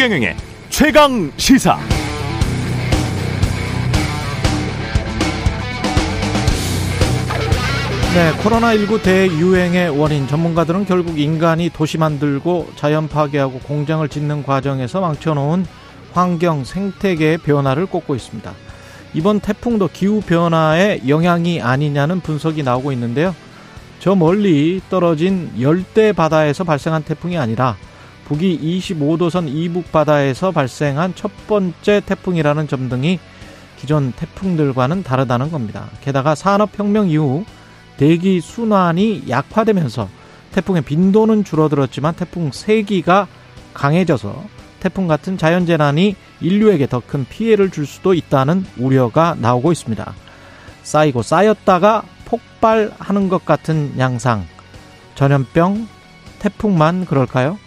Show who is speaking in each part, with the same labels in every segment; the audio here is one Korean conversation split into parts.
Speaker 1: 최경영의 최강 시사.
Speaker 2: 네, 코로나19 대유행의 원인 전문가들은 결국 인간이 도시 만들고 자연 파괴하고 공장을 짓는 과정에서 망쳐놓은 환경 생태계의 변화를 꼽고 있습니다. 이번 태풍도 기후 변화의 영향이 아니냐는 분석이 나오고 있는데요. 저 멀리 떨어진 열대 바다에서 발생한 태풍이 아니라 북위 25도선 이북 바다에서 발생한 첫 번째 태풍이라는 점 등이 기존 태풍들과는 다르다는 겁니다. 게다가 산업혁명 이후 대기 순환이 약화되면서 태풍의 빈도는 줄어들었지만 태풍 세기가 강해져서 태풍 같은 자연재난이 인류에게 더 큰 피해를 줄 수도 있다는 우려가 나오고 있습니다. 쌓이고 쌓였다가 폭발하는 것 같은 양상. 전염병, 태풍만 그럴까요?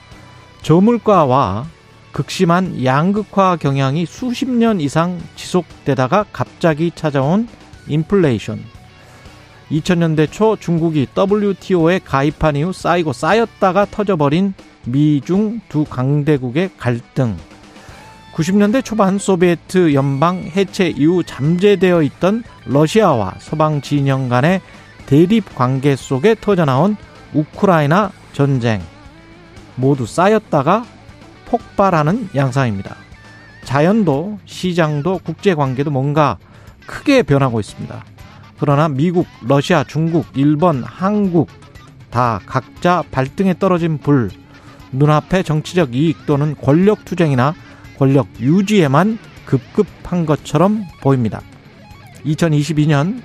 Speaker 2: 저물가와 극심한 양극화 경향이 수십 년 이상 지속되다가 갑자기 찾아온 인플레이션. 2000년대 초 중국이 WTO에 가입한 이후 쌓이고 쌓였다가 터져버린 미중 두 강대국의 갈등. 90년대 초반 소비에트 연방 해체 이후 잠재되어 있던 러시아와 서방 진영 간의 대립 관계 속에 터져나온 우크라이나 전쟁. 모두 쌓였다가 폭발하는 양상입니다. 자연도 시장도 국제 관계도 뭔가 크게 변하고 있습니다. 그러나 미국, 러시아, 중국, 일본, 한국 다 각자 발등에 떨어진 불, 눈앞의 정치적 이익 또는 권력 투쟁이나 권력 유지에만 급급한 것처럼 보입니다. 2022년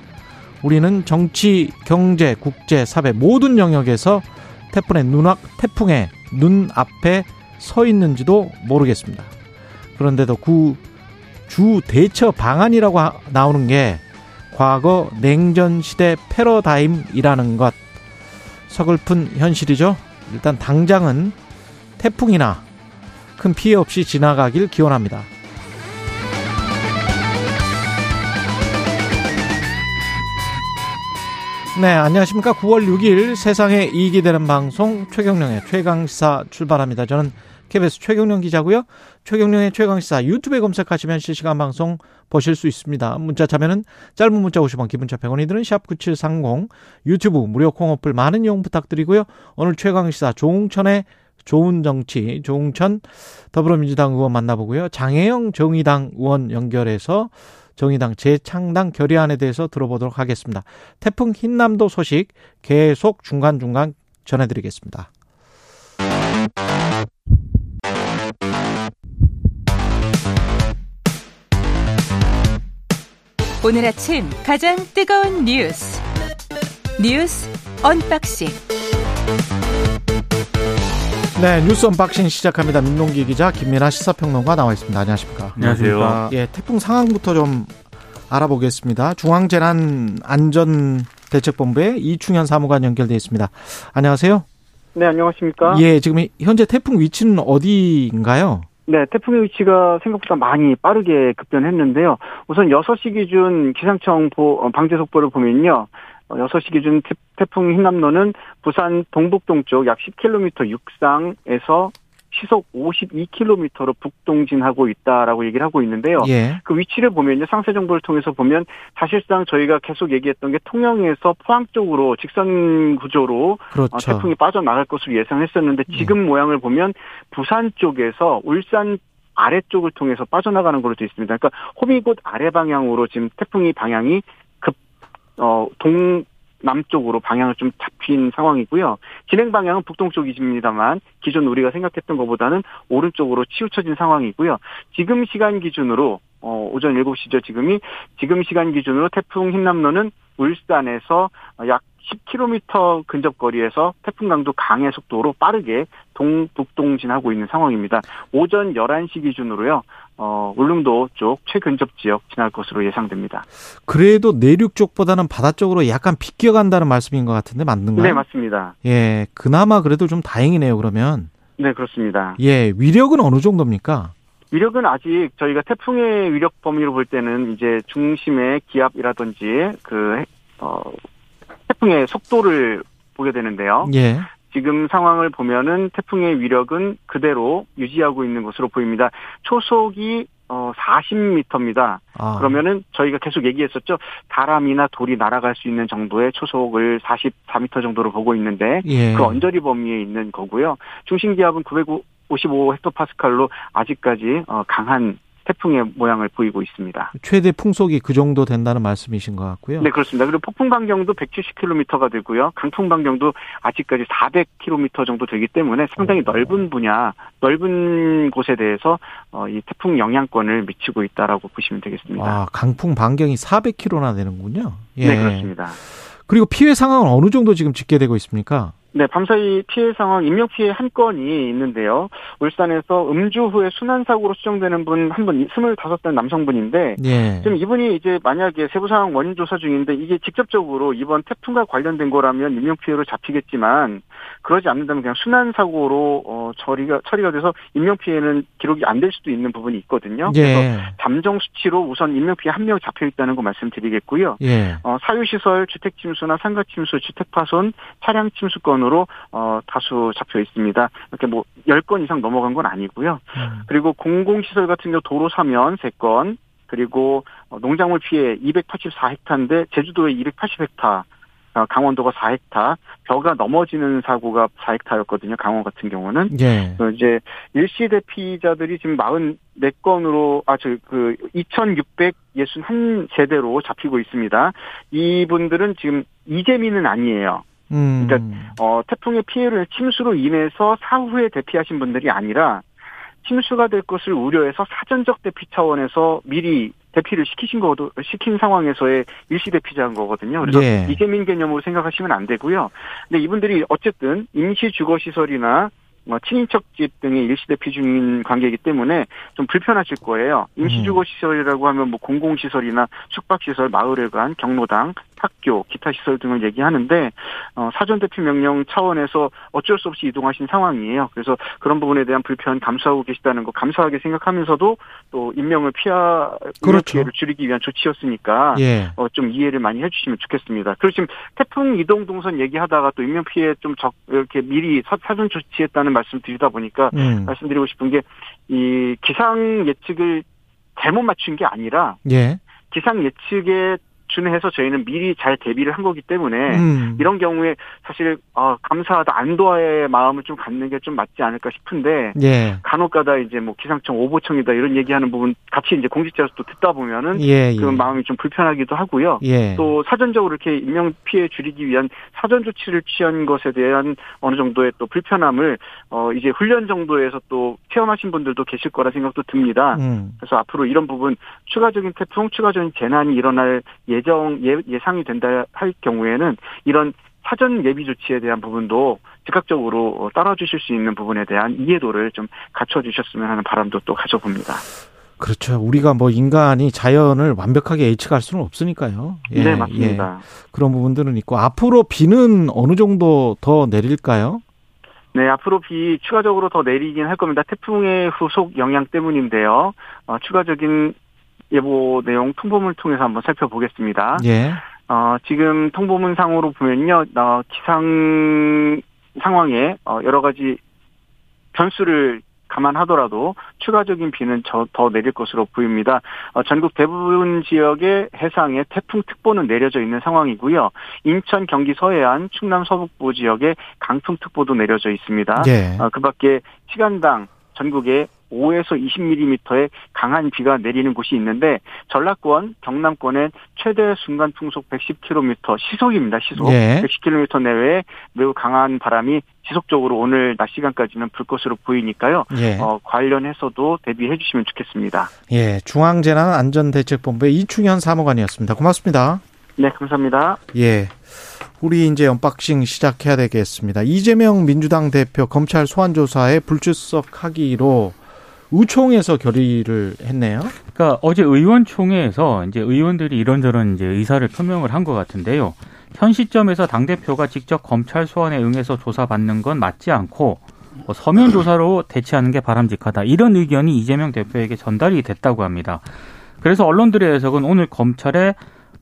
Speaker 2: 우리는 정치, 경제, 국제, 사회 모든 영역에서 태풍의 눈앞, 태풍의 눈 앞에 서 있는지도 모르겠습니다. 그런데도 그 주 대처 방안이라고 나오는 게 과거 냉전 시대 패러다임이라는 것 서글픈 현실이죠. 일단 당장은 태풍이나 큰 피해 없이 지나가길 기원합니다. 네, 안녕하십니까. 9월 6일 세상에 이익이 되는 방송 최경령의 최강시사 출발합니다. 저는 KBS 최경령 기자고요. 최경령의 최강시사 유튜브에 검색하시면 실시간 방송 보실 수 있습니다. 문자 참여는 짧은 문자 50원, 기본자 100원이 드는 샵9730 유튜브 무료 콩 어플 많은 이용 부탁드리고요. 오늘 최강시사 조웅천의 좋은 정치, 조웅천 더불어민주당 의원 만나보고요. 장혜영 정의당 의원 연결해서 정의당 재창당 결의안에 대해서 들어보도록 하겠습니다. 태풍 힌남노 소식 계속 중간중간 전해드리겠습니다.
Speaker 3: 오늘 아침 가장 뜨거운 뉴스 뉴스 unboxing
Speaker 2: 네 뉴스 unboxing 시작합니다. 민동기 기자 김민하 시사평론가 나와 있습니다. 안녕하십니까?
Speaker 4: 안녕하세요.
Speaker 2: 예, 태풍 상황부터 좀 알아보겠습니다. 중앙재난안전대책본부의 이충현 사무관 연결돼 있습니다. 안녕하세요.
Speaker 5: 네, 안녕하십니까?
Speaker 2: 예, 지금 현재 태풍 위치는 어디인가요?
Speaker 5: 네, 태풍의 위치가 생각보다 많이 빠르게 급변했는데요. 우선 6시 기준 기상청 방제 속보를 보면요. 6시 기준 태풍 흰남노는 부산 동북동쪽 약 10km 육상에서 시속 52km로 북동진하고 있다라고 얘기를 하고 있는데요.
Speaker 2: 예.
Speaker 5: 그 위치를 보면요. 상세 정보를 통해서 보면 사실상 저희가 계속 얘기했던 게 통영에서 포항 쪽으로 직선 구조로
Speaker 2: 그렇죠.
Speaker 5: 어, 태풍이 빠져나갈 것으로 예상했었는데 지금
Speaker 2: 예.
Speaker 5: 모양을 보면 부산 쪽에서 울산 아래쪽을 통해서 빠져나가는 걸로 되어 있습니다. 그러니까 호미곶 아래 방향으로 지금 태풍이 방향이 급, 어, 동, 남쪽으로 방향을 좀 잡힌 상황이고요. 진행 방향은 북동쪽이십니다만 기존 우리가 생각했던 것보다는 오른쪽으로 치우쳐진 상황이고요. 지금 시간 기준으로 어, 오전 7시죠, 지금이. 지금 시간 기준으로 태풍 흰남노는 울산에서 약 10km 근접 거리에서 태풍 강도 강의 속도로 빠르게 동북동진하고 있는 상황입니다. 오전 11시 기준으로요. 어, 울릉도 쪽 최근접 지역 지날 것으로 예상됩니다.
Speaker 2: 그래도 내륙 쪽보다는 바다 쪽으로 약간 비껴간다는 말씀인 것 같은데 맞는가요?
Speaker 5: 네, 맞습니다.
Speaker 2: 예, 그나마 그래도 좀 다행이네요. 그러면
Speaker 5: 네, 그렇습니다.
Speaker 2: 예, 위력은 어느 정도입니까?
Speaker 5: 위력은 아직 저희가 태풍의 위력 범위로 볼 때는 이제 중심의 기압이라든지 그 어, 태풍의 속도를 보게 되는데요.
Speaker 2: 예,
Speaker 5: 지금 상황을 보면은 태풍의 위력은 그대로 유지하고 있는 것으로 보입니다. 초속이 어 40m입니다. 아. 그러면은 저희가 계속 얘기했었죠. 바람이나 돌이 날아갈 수 있는 정도의 초속을 44m 정도로 보고 있는데 예. 그 언저리 범위에 있는 거고요. 중심 기압은 955 헥토파스칼로 아직까지 어 강한 태풍의 모양을 보이고 있습니다.
Speaker 2: 최대 풍속이 그 정도 된다는 말씀이신 것 같고요.
Speaker 5: 네, 그렇습니다. 그리고 폭풍 반경도 170km가 되고요. 강풍 반경도 아직까지 400km 정도 되기 때문에 상당히 오. 넓은 분야, 넓은 곳에 대해서 어, 이 태풍 영향권을 미치고 있다라고 보시면 되겠습니다.
Speaker 2: 아, 강풍 반경이 400km나 되는군요.
Speaker 5: 예. 네, 그렇습니다.
Speaker 2: 그리고 피해 상황은 어느 정도 지금 집계되고 있습니까?
Speaker 5: 네, 밤사이 피해 상황, 인명 피해 한 건이 있는데요. 울산에서 음주 후에 순환 사고로 수정되는 분 한 분, 25살 남성분인데, 예. 지금 이분이 이제 만약에 세부 상황 원인 조사 중인데, 이게 직접적으로 이번 태풍과 관련된 거라면 인명 피해로 잡히겠지만, 그러지 않는다면 그냥 순환 사고로, 어, 처리가, 처리가 돼서 인명 피해는 기록이 안 될 수도 있는 부분이 있거든요. 예. 그래서 잠정 수치로 우선 인명 피해 한 명 잡혀 있다는 거 말씀드리겠고요. 예. 어, 사유 시설, 주택 침수나 상가 침수, 주택 파손, 차량 침수권으로 건으로 어 다수 잡혀 있습니다. 이렇게 뭐 10건 이상 넘어간 건 아니고요. 음. 그리고 공공 시설 같은 경우 도로 사면 3건, 그리고 어, 농작물 피해 284헥타인데 제주도에 280헥타, 어, 강원도가 4헥타, 벼가 넘어지는 사고가 4헥타였거든요. 강원 같은 경우는. 예. 이제 일시대 피자들이 지금 44건으로 아 저 그 2,661 세대로 잡히고 있습니다. 이분들은 지금 이재민은 아니에요. 음. 그러니까 어 태풍의 피해를 침수로 인해서 사후에 대피하신 분들이 아니라 침수가 될 것을 우려해서 사전적 대피 차원에서 미리 대피를 시키신 거도 시킨 상황에서의 일시 대피자인 거거든요. 그래서 예. 이재민 개념으로 생각하시면 안 되고요. 근데 이분들이 어쨌든 임시 주거 시설이나 뭐 친인척 집 등의 일시대피 중인 관계이기 때문에 좀 불편하실 거예요. 임시주거시설이라고 하면 뭐 공공시설이나 숙박시설, 마을회관, 경로당, 학교, 기타 시설 등을 얘기하는데 어, 사전 대피 명령 차원에서 어쩔 수 없이 이동하신 상황이에요. 그래서 그런 부분에 대한 불편 감수하고 계시다는 거 감사하게 생각하면서도 또 인명을 피하 그렇죠. 피해를 줄이기 위한 조치였으니까 예. 어, 좀 이해를 많이 해주시면 좋겠습니다. 그리고 지금 태풍 이동 동선 얘기하다가 또 인명 피해 좀 적 이렇게 미리 사전 조치했다는 말씀 드리다 보니까 음. 말씀드리고 싶은 게 이 기상 예측을 잘못 맞춘 게 아니라 예. 기상 예측에 준해서 저희는 미리 잘 대비를 한 거기 때문에 음. 이런 경우에 사실 어, 감사하다 안도의 마음을 좀 갖는 게 좀 맞지 않을까 싶은데 예. 간혹가다 이제 뭐 기상청 오보청이다 이런 얘기하는 부분 같이 이제 공직자로서 또 듣다 보면은 예, 예. 그 마음이 좀 불편하기도 하고요. 예. 또 사전적으로 이렇게 인명 피해 줄이기 위한 사전 조치를 취한 것에 대한 어느 정도의 또 불편함을 어 이제 훈련 정도에서 또 체험하신 분들도 계실 거라 생각도 듭니다. 음. 그래서 앞으로 이런 부분 추가적인 태풍, 추가적인 재난이 일어날 예 예정 예, 예상이 된다 할 경우에는 이런 사전 예비 조치에 대한 부분도 즉각적으로 따라주실 수 있는 부분에 대한 이해도를 좀 갖춰주셨으면 하는 바람도 또 가져봅니다.
Speaker 2: 그렇죠. 우리가 뭐 인간이 자연을 완벽하게 예측할 수는 없으니까요.
Speaker 5: 예, 네, 맞습니다.
Speaker 2: 예. 그런 부분들은 있고 앞으로 비는 어느 정도 더 내릴까요?
Speaker 5: 네, 앞으로 비 추가적으로 더 내리긴 할 겁니다. 태풍의 후속 영향 때문인데요. 어, 추가적인 예보 내용 통보문을 통해서 한번 살펴보겠습니다. 예. 어, 지금 통보문 상으로 보면요, 어, 기상 상황에 어, 여러 가지 변수를 감안하더라도 추가적인 비는 더 내릴 것으로 보입니다. 어, 전국 대부분 지역의 해상에 태풍 특보는 내려져 있는 상황이고요. 인천, 경기 서해안, 충남 서북부 지역에 강풍 특보도 내려져 있습니다. 예. 어, 그밖에 시간당 전국에 5에서 20mm의 강한 비가 내리는 곳이 있는데 전라권, 경남권엔 최대 순간 풍속 110km 시속입니다. 시속 예. 110km 내외에 매우 강한 바람이 지속적으로 오늘 낮 시간까지는 불 것으로 보이니까요. 예. 어, 관련해서도 대비해 주시면 좋겠습니다.
Speaker 2: 예, 중앙재난안전대책본부의 이충현 사무관이었습니다. 고맙습니다.
Speaker 5: 네, 감사합니다.
Speaker 2: 예. 우리 이제 unboxing 시작해야 되겠습니다. 이재명 민주당 대표 검찰 소환 조사에 불출석하기로 의총에서 결의를 했네요.
Speaker 4: 그러니까 어제 의원총회에서 이제 의원들이 이런저런 이제 의사를 표명을 한 것 같은데요. 현 시점에서 당 대표가 직접 검찰 소환에 응해서 조사받는 건 맞지 않고 뭐 서면 조사로 대체하는 게 바람직하다 이런 의견이 이재명 대표에게 전달이 됐다고 합니다. 그래서 언론들의 해석은 오늘 검찰에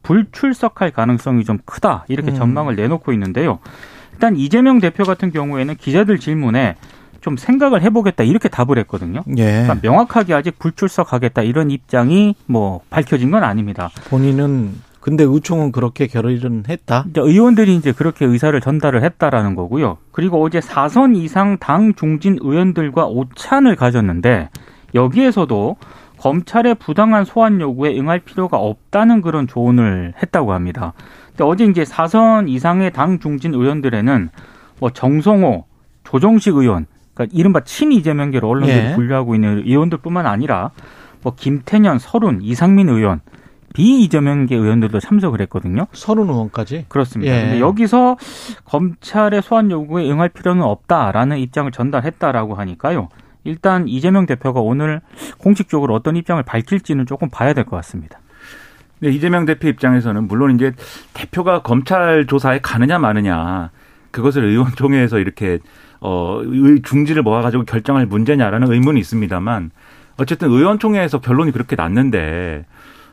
Speaker 4: 불출석할 가능성이 좀 크다 이렇게 음. 전망을 내놓고 있는데요. 일단 이재명 대표 같은 경우에는 기자들 질문에 좀 생각을 해보겠다 이렇게 답을 했거든요.
Speaker 2: 예.
Speaker 4: 그러니까 명확하게 아직 불출석하겠다 이런 입장이 뭐 밝혀진 건 아닙니다.
Speaker 2: 본인은 근데 의총은 그렇게 결의는 했다.
Speaker 4: 이제 의원들이 이제 그렇게 의사를 전달을 했다라는 거고요. 그리고 어제 사선 이상 당 중진 의원들과 오찬을 가졌는데 여기에서도 검찰의 부당한 소환 요구에 응할 필요가 없다는 그런 조언을 했다고 합니다. 근데 어제 이제 사선 이상의 당 중진 의원들에는 뭐 정성호, 조정식 의원, 그러니까 이른바 친 이재명계로 언론들이
Speaker 2: 예.
Speaker 4: 분류하고 있는 의원들뿐만 아니라 뭐 김태년, 설훈, 이상민 의원, 비이재명계 의원들도 참석을 했거든요.
Speaker 2: 서른 의원까지.
Speaker 4: 그렇습니다.
Speaker 2: 예.
Speaker 4: 근데 여기서 검찰의 소환 요구에 응할 필요는 없다라는 입장을 전달했다라고 하니까요. 일단 이재명 대표가 오늘 공식적으로 어떤 입장을 밝힐지는 조금 봐야 될 것 같습니다.
Speaker 6: 네, 이재명 대표 입장에서는 물론 이제 대표가 검찰 조사에 가느냐 마느냐 그것을 의원총회에서 이렇게 어 의- 중지를 모아가지고 결정할 문제냐라는 의문이 있습니다만 어쨌든 의원총회에서 결론이 그렇게 났는데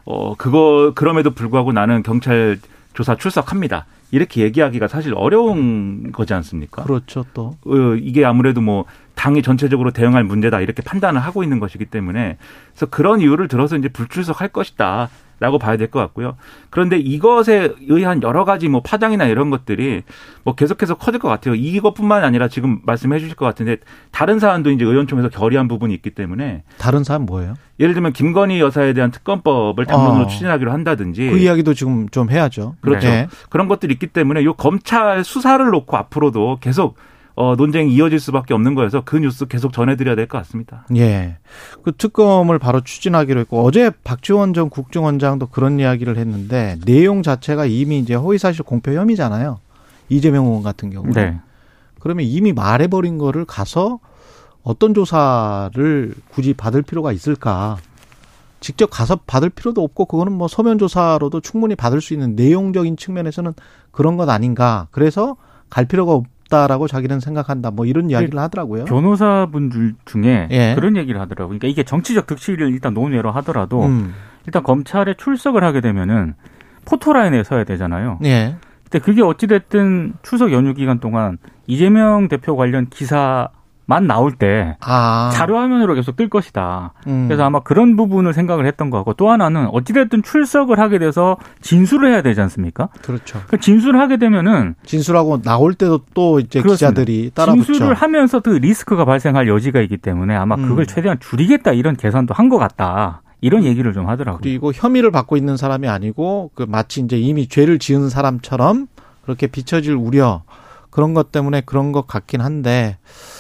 Speaker 6: 어 그거 그럼에도 불구하고 나는 경찰 조사 출석합니다 이렇게 얘기하기가 사실 어려운 거지 않습니까?
Speaker 2: 그렇죠 또.
Speaker 6: 어, 이게 아무래도 뭐 당이 전체적으로 대응할 문제다 이렇게 판단을 하고 있는 것이기 때문에 그래서 그런 이유를 들어서 이제 불출석할 것이다. 라고 봐야 될 것 같고요. 그런데 이것에 의한 여러 가지 뭐 파장이나 이런 것들이 뭐 계속해서 커질 것 같아요. 이것뿐만 아니라 지금 말씀해 주실 것 같은데 다른 사안도 이제 의원총회에서 결의한 부분이 있기 때문에
Speaker 2: 다른 사람 뭐예요?
Speaker 6: 예를 들면 김건희 여사에 대한 특검법을 당론으로
Speaker 2: 어.
Speaker 6: 추진하기로 한다든지
Speaker 2: 그 이야기도 지금 좀 해야죠.
Speaker 6: 그렇죠.
Speaker 2: 네.
Speaker 6: 그런 것들이 있기 때문에 요 검찰 수사를 놓고 앞으로도 계속 어, 논쟁이 이어질 수밖에 없는 거여서 그 뉴스 계속 전해드려야 될 것 같습니다.
Speaker 2: 예. 그 특검을 바로 추진하기로 했고 어제 박지원 전 국정원장도 그런 이야기를 했는데 내용 자체가 이미 이제 허위사실 공표 혐의잖아요. 이재명 의원 같은 경우는.
Speaker 4: 네.
Speaker 2: 그러면 이미 말해버린 거를 가서 어떤 조사를 굳이 받을 필요가 있을까? 직접 가서 받을 필요도 없고 그거는 뭐 서면 조사로도 충분히 받을 수 있는 내용적인 측면에서는 그런 것 아닌가. 그래서 갈 필요가 없다라고 자기는 생각한다. 뭐 이런 이야기를 하더라고요.
Speaker 4: 변호사분들 중에
Speaker 2: 예.
Speaker 4: 그런 얘기를 하더라고요. 그러니까 이게 정치적 득실을 일단 논외로 하더라도
Speaker 2: 음.
Speaker 4: 일단 검찰에 출석을 하게 되면은 포토라인에 서야 되잖아요.
Speaker 2: 예.
Speaker 4: 근데 그게 어찌됐든 추석 연휴 기간 동안 이재명 대표 관련 기사 만 나올 때
Speaker 2: 아.
Speaker 4: 자료 화면으로 계속 뜰 것이다.
Speaker 2: 음.
Speaker 4: 그래서 아마 그런 부분을 생각을 했던 것 같고 또 하나는 어찌됐든 출석을 하게 돼서 진술을 해야 되지 않습니까?
Speaker 2: 그렇죠.
Speaker 4: 그 진술을 하게 되면은
Speaker 2: 진술하고 나올 때도 또 이제
Speaker 4: 그렇습니다.
Speaker 2: 기자들이 따라붙죠.
Speaker 4: 진술을 하면서 그 리스크가 발생할 여지가 있기 때문에 아마
Speaker 2: 음.
Speaker 4: 그걸 최대한 줄이겠다 이런 계산도 한 것 같다. 이런 얘기를 좀 하더라고요.
Speaker 2: 그리고 혐의를 받고 있는 사람이 아니고 그 마치 이제 이미 죄를 지은 사람처럼 그렇게 비춰질 우려 그런 것 때문에 그런 것 같긴 한데 그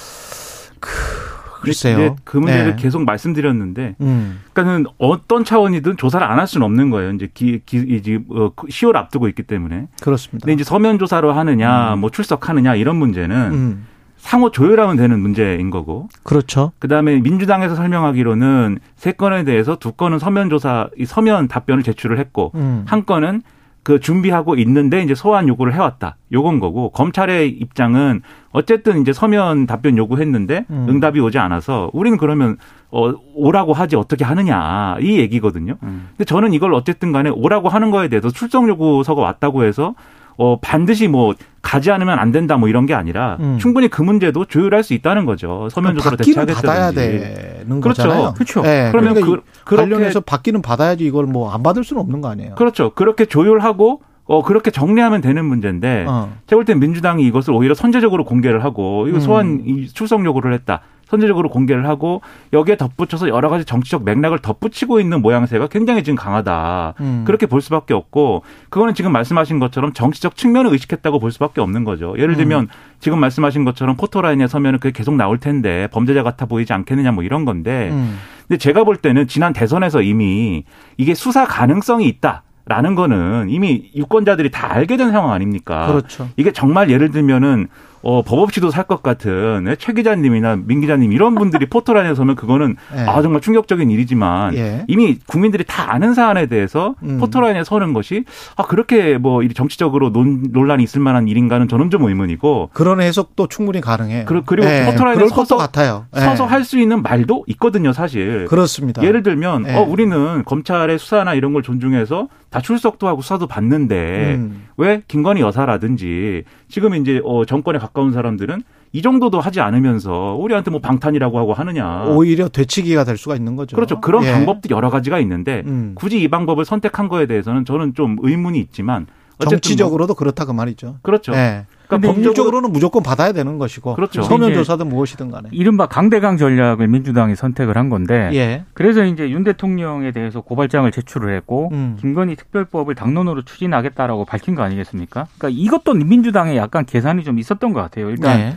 Speaker 2: 글쎄요.
Speaker 6: 그 문제를
Speaker 2: 네.
Speaker 6: 계속 말씀드렸는데,
Speaker 2: 음.
Speaker 6: 그러니까는 어떤 차원이든 조사를 안 할 수는 없는 거예요. 이제 기, 기, 이제 어, 10월 앞두고 있기 때문에.
Speaker 2: 그렇습니다.
Speaker 6: 근데 이제 서면 조사로 하느냐, 뭐 출석하느냐 이런 문제는
Speaker 2: 음.
Speaker 6: 상호 조율하면 되는 문제인 거고.
Speaker 2: 그렇죠.
Speaker 6: 그다음에 민주당에서 설명하기로는 세 건에 대해서 두 건은 서면 조사, 이 서면 답변을 제출을 했고
Speaker 2: 음.
Speaker 6: 한 건은 그 준비하고 있는데 이제 소환 요구를 해왔다. 요건 거고 검찰의 입장은 어쨌든 이제 서면 답변 요구했는데
Speaker 2: 음.
Speaker 6: 응답이 오지 않아서 우리는 그러면 어 오라고 하지 어떻게 하느냐 이 얘기거든요.
Speaker 4: 음.
Speaker 6: 근데 저는 이걸 어쨌든 간에 오라고 하는 거에 대해서 출석 요구서가 왔다고 해서 어 반드시 뭐 가지 않으면 안 된다 뭐 이런 게 아니라
Speaker 2: 음.
Speaker 6: 충분히 그 문제도 조율할 수 있다는 거죠. 서면 조사로 대체하겠다든지.
Speaker 2: 되는
Speaker 6: 그렇죠.
Speaker 2: 거잖아요.
Speaker 4: 그렇죠.
Speaker 2: 네,
Speaker 6: 그러면
Speaker 2: 그러니까
Speaker 6: 그,
Speaker 2: 관련해서 받기는 받아야지 이걸 뭐 안 받을 수는 없는 거 아니에요.
Speaker 6: 그렇죠. 그렇게 조율하고 어 그렇게 정리하면 되는 문제인데
Speaker 2: 어.
Speaker 6: 제가 볼 땐 민주당이 이것을 오히려 선제적으로 공개를 하고 이거
Speaker 2: 음.
Speaker 6: 소환 이 출석 요구를 했다. 선제적으로 공개를 하고 여기에 덧붙여서 여러 가지 정치적 맥락을 덧붙이고 있는 모양새가 굉장히 지금 강하다.
Speaker 2: 음.
Speaker 6: 그렇게 볼 수밖에 없고 그거는 지금 말씀하신 것처럼 정치적 측면을 의식했다고 볼 수밖에 없는 거죠. 예를 들면 지금 말씀하신 것처럼 포토라인에 서면은 그게 계속 나올 텐데 범죄자 같아 보이지 않겠느냐 뭐 이런 건데
Speaker 2: 음.
Speaker 6: 근데 제가 볼 때는 지난 대선에서 이미 이게 수사 가능성이 있다 라는 거는 이미 유권자들이 다 알게 된 상황 아닙니까?
Speaker 2: 그렇죠.
Speaker 6: 이게 정말 예를 들면은 어, 법 없이도 살 것 같은 예, 최 기자님이나 민 기자님 이런 분들이 포털 안에 서면 그거는
Speaker 2: 예.
Speaker 6: 아 정말 충격적인 일이지만
Speaker 2: 예.
Speaker 6: 이미 국민들이 다 아는 사안에 대해서
Speaker 2: 음.
Speaker 6: 포털 안에 서는 것이 아 그렇게 뭐이 정치적으로 논, 논란이 있을 만한 일인가는 저는 좀 의문이고
Speaker 2: 그런 해석도 충분히 가능해요.
Speaker 6: 그 리고- 그리고
Speaker 2: 예,
Speaker 6: 포털 안에
Speaker 2: 그럴
Speaker 6: 서서-
Speaker 2: 같아요. 예.
Speaker 6: 서서 할 수 있는 말도 있거든요, 사실.
Speaker 2: 그렇습니다.
Speaker 6: 예를 들면
Speaker 2: 예.
Speaker 6: 어 우리는 검찰의 수사나 이런 걸 존중해서 다 출석도 하고 수사도 받는데
Speaker 2: 음.
Speaker 6: 왜 김건희 여사라든지 지금 이제 어 정권에 가까운 사람들은 이 정도도 하지 않으면서 우리한테 뭐 방탄이라고 하고 하느냐.
Speaker 2: 오히려 되치기가 될 수가 있는 거죠.
Speaker 6: 그렇죠. 그런
Speaker 2: 예.
Speaker 6: 방법도 여러 가지가 있는데
Speaker 2: 음.
Speaker 6: 굳이 이 방법을 선택한 거에 대해서는 저는 좀 의문이 있지만 어쨌든 뭐-
Speaker 2: 정치적으로도 그렇다 그 말이죠.
Speaker 6: 그렇죠.
Speaker 2: 예.
Speaker 6: 그러니까
Speaker 2: 법률적으로는 무조건 받아야 되는 것이고
Speaker 6: 그렇죠.
Speaker 2: 서면 조사든 무엇이든 간에.
Speaker 4: 이른바 강대강 전략을 민주당이 선택을 한 건데
Speaker 2: 예.
Speaker 4: 그래서 이제 윤 대통령에 대해서 고발장을 제출을 했고
Speaker 2: 음.
Speaker 4: 김건희 특별법을 당론으로 추진하겠다라고 밝힌 거 아니겠습니까? 그러니까 이것도 민주당에 약간 계산이 좀 있었던 것 같아요. 일단
Speaker 2: 네.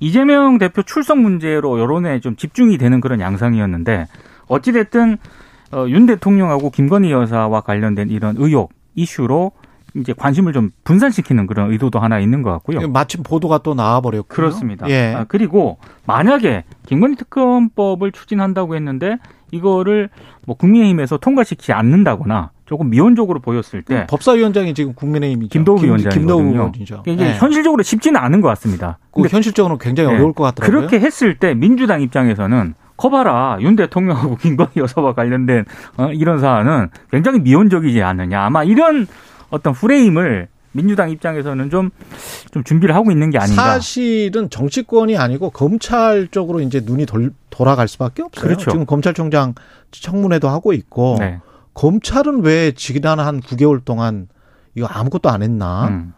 Speaker 4: 이재명 대표 출석 문제로 여론에 좀 집중이 되는 그런 양상이었는데 어찌 됐든 어, 윤 대통령하고 김건희 여사와 관련된 이런 의혹 이슈로 이제 관심을 좀 분산시키는 그런 의도도 하나 있는 것 같고요.
Speaker 2: 마침 보도가 또 나와버렸고.
Speaker 4: 그렇습니다.
Speaker 2: 예.
Speaker 4: 아, 그리고 만약에 김건희 특검법을 추진한다고 했는데 이거를 뭐 국민의힘에서 통과시키지 않는다거나 조금 미온적으로 보였을 때
Speaker 2: 법사위원장이 지금 국민의힘이죠.
Speaker 4: 김도우 위원장이거든요. 이게
Speaker 2: 예.
Speaker 4: 현실적으로 쉽지는 않은 것 같습니다.
Speaker 2: 그
Speaker 4: 근데
Speaker 2: 현실적으로 굉장히
Speaker 4: 네.
Speaker 2: 어려울 것 같더라고요.
Speaker 4: 그렇게 했을 때 민주당 입장에서는 거봐라 윤 대통령하고 김건희 여사와 관련된 어, 이런 사안은 굉장히 미온적이지 않느냐 아마 이런 어떤 프레임을 민주당 입장에서는 좀, 좀 준비를 하고 있는 게 아닌가.
Speaker 2: 사실은 정치권이 아니고 검찰 쪽으로 이제 눈이 돌, 돌아갈 수밖에 없어요.
Speaker 4: 그렇죠.
Speaker 2: 지금 검찰총장 청문회도 하고 있고
Speaker 4: 네.
Speaker 2: 검찰은 왜 지난 한 9개월 동안 이거 아무것도 안 했나?
Speaker 4: 음.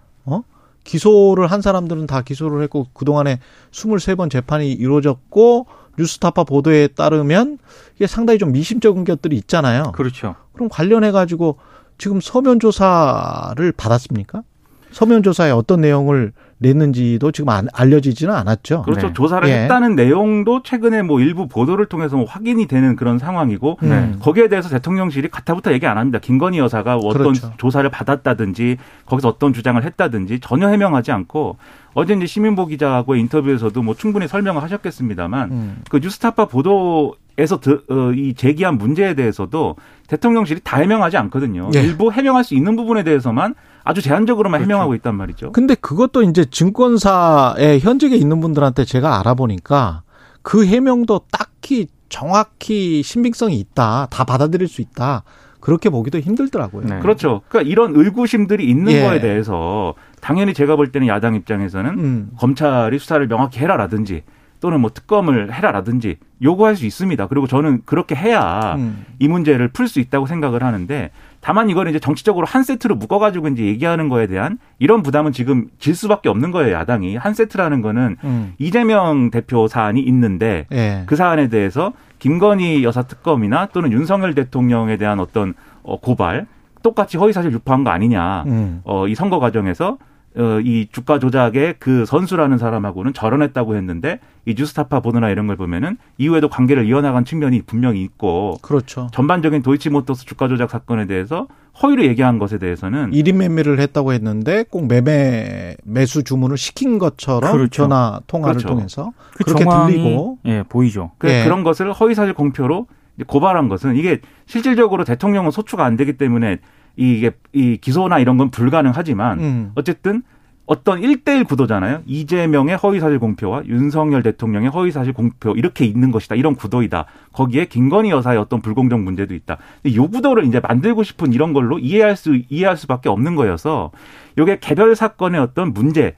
Speaker 2: 기소를 한 사람들은 다 기소를 했고 그동안에 23번 재판이 이루어졌고 뉴스타파 보도에 따르면 이게 상당히 좀 미심쩍은 것들이 있잖아요.
Speaker 4: 그렇죠.
Speaker 2: 그럼 관련해 가지고 지금 서면 조사를 받았습니까? 서면 조사에 어떤 내용을 냈는지도 지금 안- 알려지지는 않았죠.
Speaker 6: 그렇죠.
Speaker 4: 네.
Speaker 6: 조사를
Speaker 2: 예.
Speaker 6: 했다는 내용도 최근에 뭐 일부 보도를 통해서 뭐 확인이 되는 그런 상황이고
Speaker 2: 음.
Speaker 4: 네.
Speaker 6: 거기에 대해서 대통령실이 가타부터 얘기 안 합니다. 김건희 여사가 어떤
Speaker 2: 그렇죠.
Speaker 6: 조사를 받았다든지 거기서 어떤 주장을 했다든지 전혀 해명하지 않고 어제 이제 시민보 기자하고의 인터뷰에서도 뭐 충분히 설명을 하셨겠습니다만
Speaker 2: 음.
Speaker 6: 그 뉴스타파 보도 에서 드- 어, 이 제기한 문제에 대해서도 대통령실이 다 해명하지 않거든요.
Speaker 2: 예.
Speaker 6: 일부 해명할 수 있는 부분에 대해서만 아주 제한적으로만
Speaker 2: 그렇죠.
Speaker 6: 해명하고 있단 말이죠.
Speaker 2: 근데 그것도 이제 증권사에 현직에 있는 분들한테 제가 알아보니까 그 해명도 딱히 정확히 신빙성이 있다. 다 받아들일 수 있다. 그렇게 보기도 힘들더라고요.
Speaker 4: 네.
Speaker 6: 그렇죠. 그러니까 이런 의구심들이 있는
Speaker 2: 예.
Speaker 6: 거에 대해서 당연히 제가 볼 때는 야당 입장에서는
Speaker 2: 음.
Speaker 6: 검찰이 수사를 명확히 해라라든지 또는 뭐 특검을 해라라든지 요구할 수 있습니다. 그리고 저는 그렇게 해야
Speaker 2: 음.
Speaker 6: 이 문제를 풀 수 있다고 생각을 하는데 다만 이거는 이제 정치적으로 한 세트로 묶어가지고 이제 얘기하는 거에 대한 이런 부담은 지금 질 수밖에 없는 거예요. 야당이 한 세트라는 거는
Speaker 2: 음.
Speaker 6: 이재명 대표 사안이 있는데
Speaker 2: 예.
Speaker 6: 그 사안에 대해서 김건희 여사 특검이나 또는 윤석열 대통령에 대한 어떤 어, 고발 똑같이 허위사실 유포한 거 아니냐.
Speaker 2: 음.
Speaker 6: 어, 이 선거 과정에서 어, 이 주가 조작의 그 선수라는 사람하고는 절연했다고 했는데 이 뉴스타파 보도나 이런 걸 보면은 이후에도 관계를 이어나간 측면이 분명히 있고
Speaker 2: 그렇죠.
Speaker 6: 전반적인 도이치모터스 주가 조작 사건에 대해서 허위로 얘기한 것에 대해서는
Speaker 2: 1인 매매를 했다고 했는데 꼭 매매 매수 주문을 시킨 것처럼
Speaker 4: 그렇죠.
Speaker 2: 전화 통화를
Speaker 6: 그렇죠.
Speaker 2: 통해서
Speaker 4: 그
Speaker 2: 그렇게 들리고
Speaker 4: 예, 보이죠.
Speaker 6: 그
Speaker 2: 예.
Speaker 6: 그런 것을 허위 사실 공표로 이제 고발한 것은 이게 실질적으로 대통령은 소추가 안 되기 때문에 이게 이 기소나 이런 건 불가능하지만
Speaker 2: 음.
Speaker 6: 어쨌든 어떤 1대1 구도잖아요. 이재명의 허위사실 공표와 윤석열 대통령의 허위사실 공표 이렇게 있는 것이다. 이런 구도이다. 거기에 김건희 여사의 어떤 불공정 문제도 있다. 이 구도를 이제 만들고 싶은 이런 걸로 이해할 수 이해할 수밖에 없는 거여서 이게 개별 사건의 어떤 문제에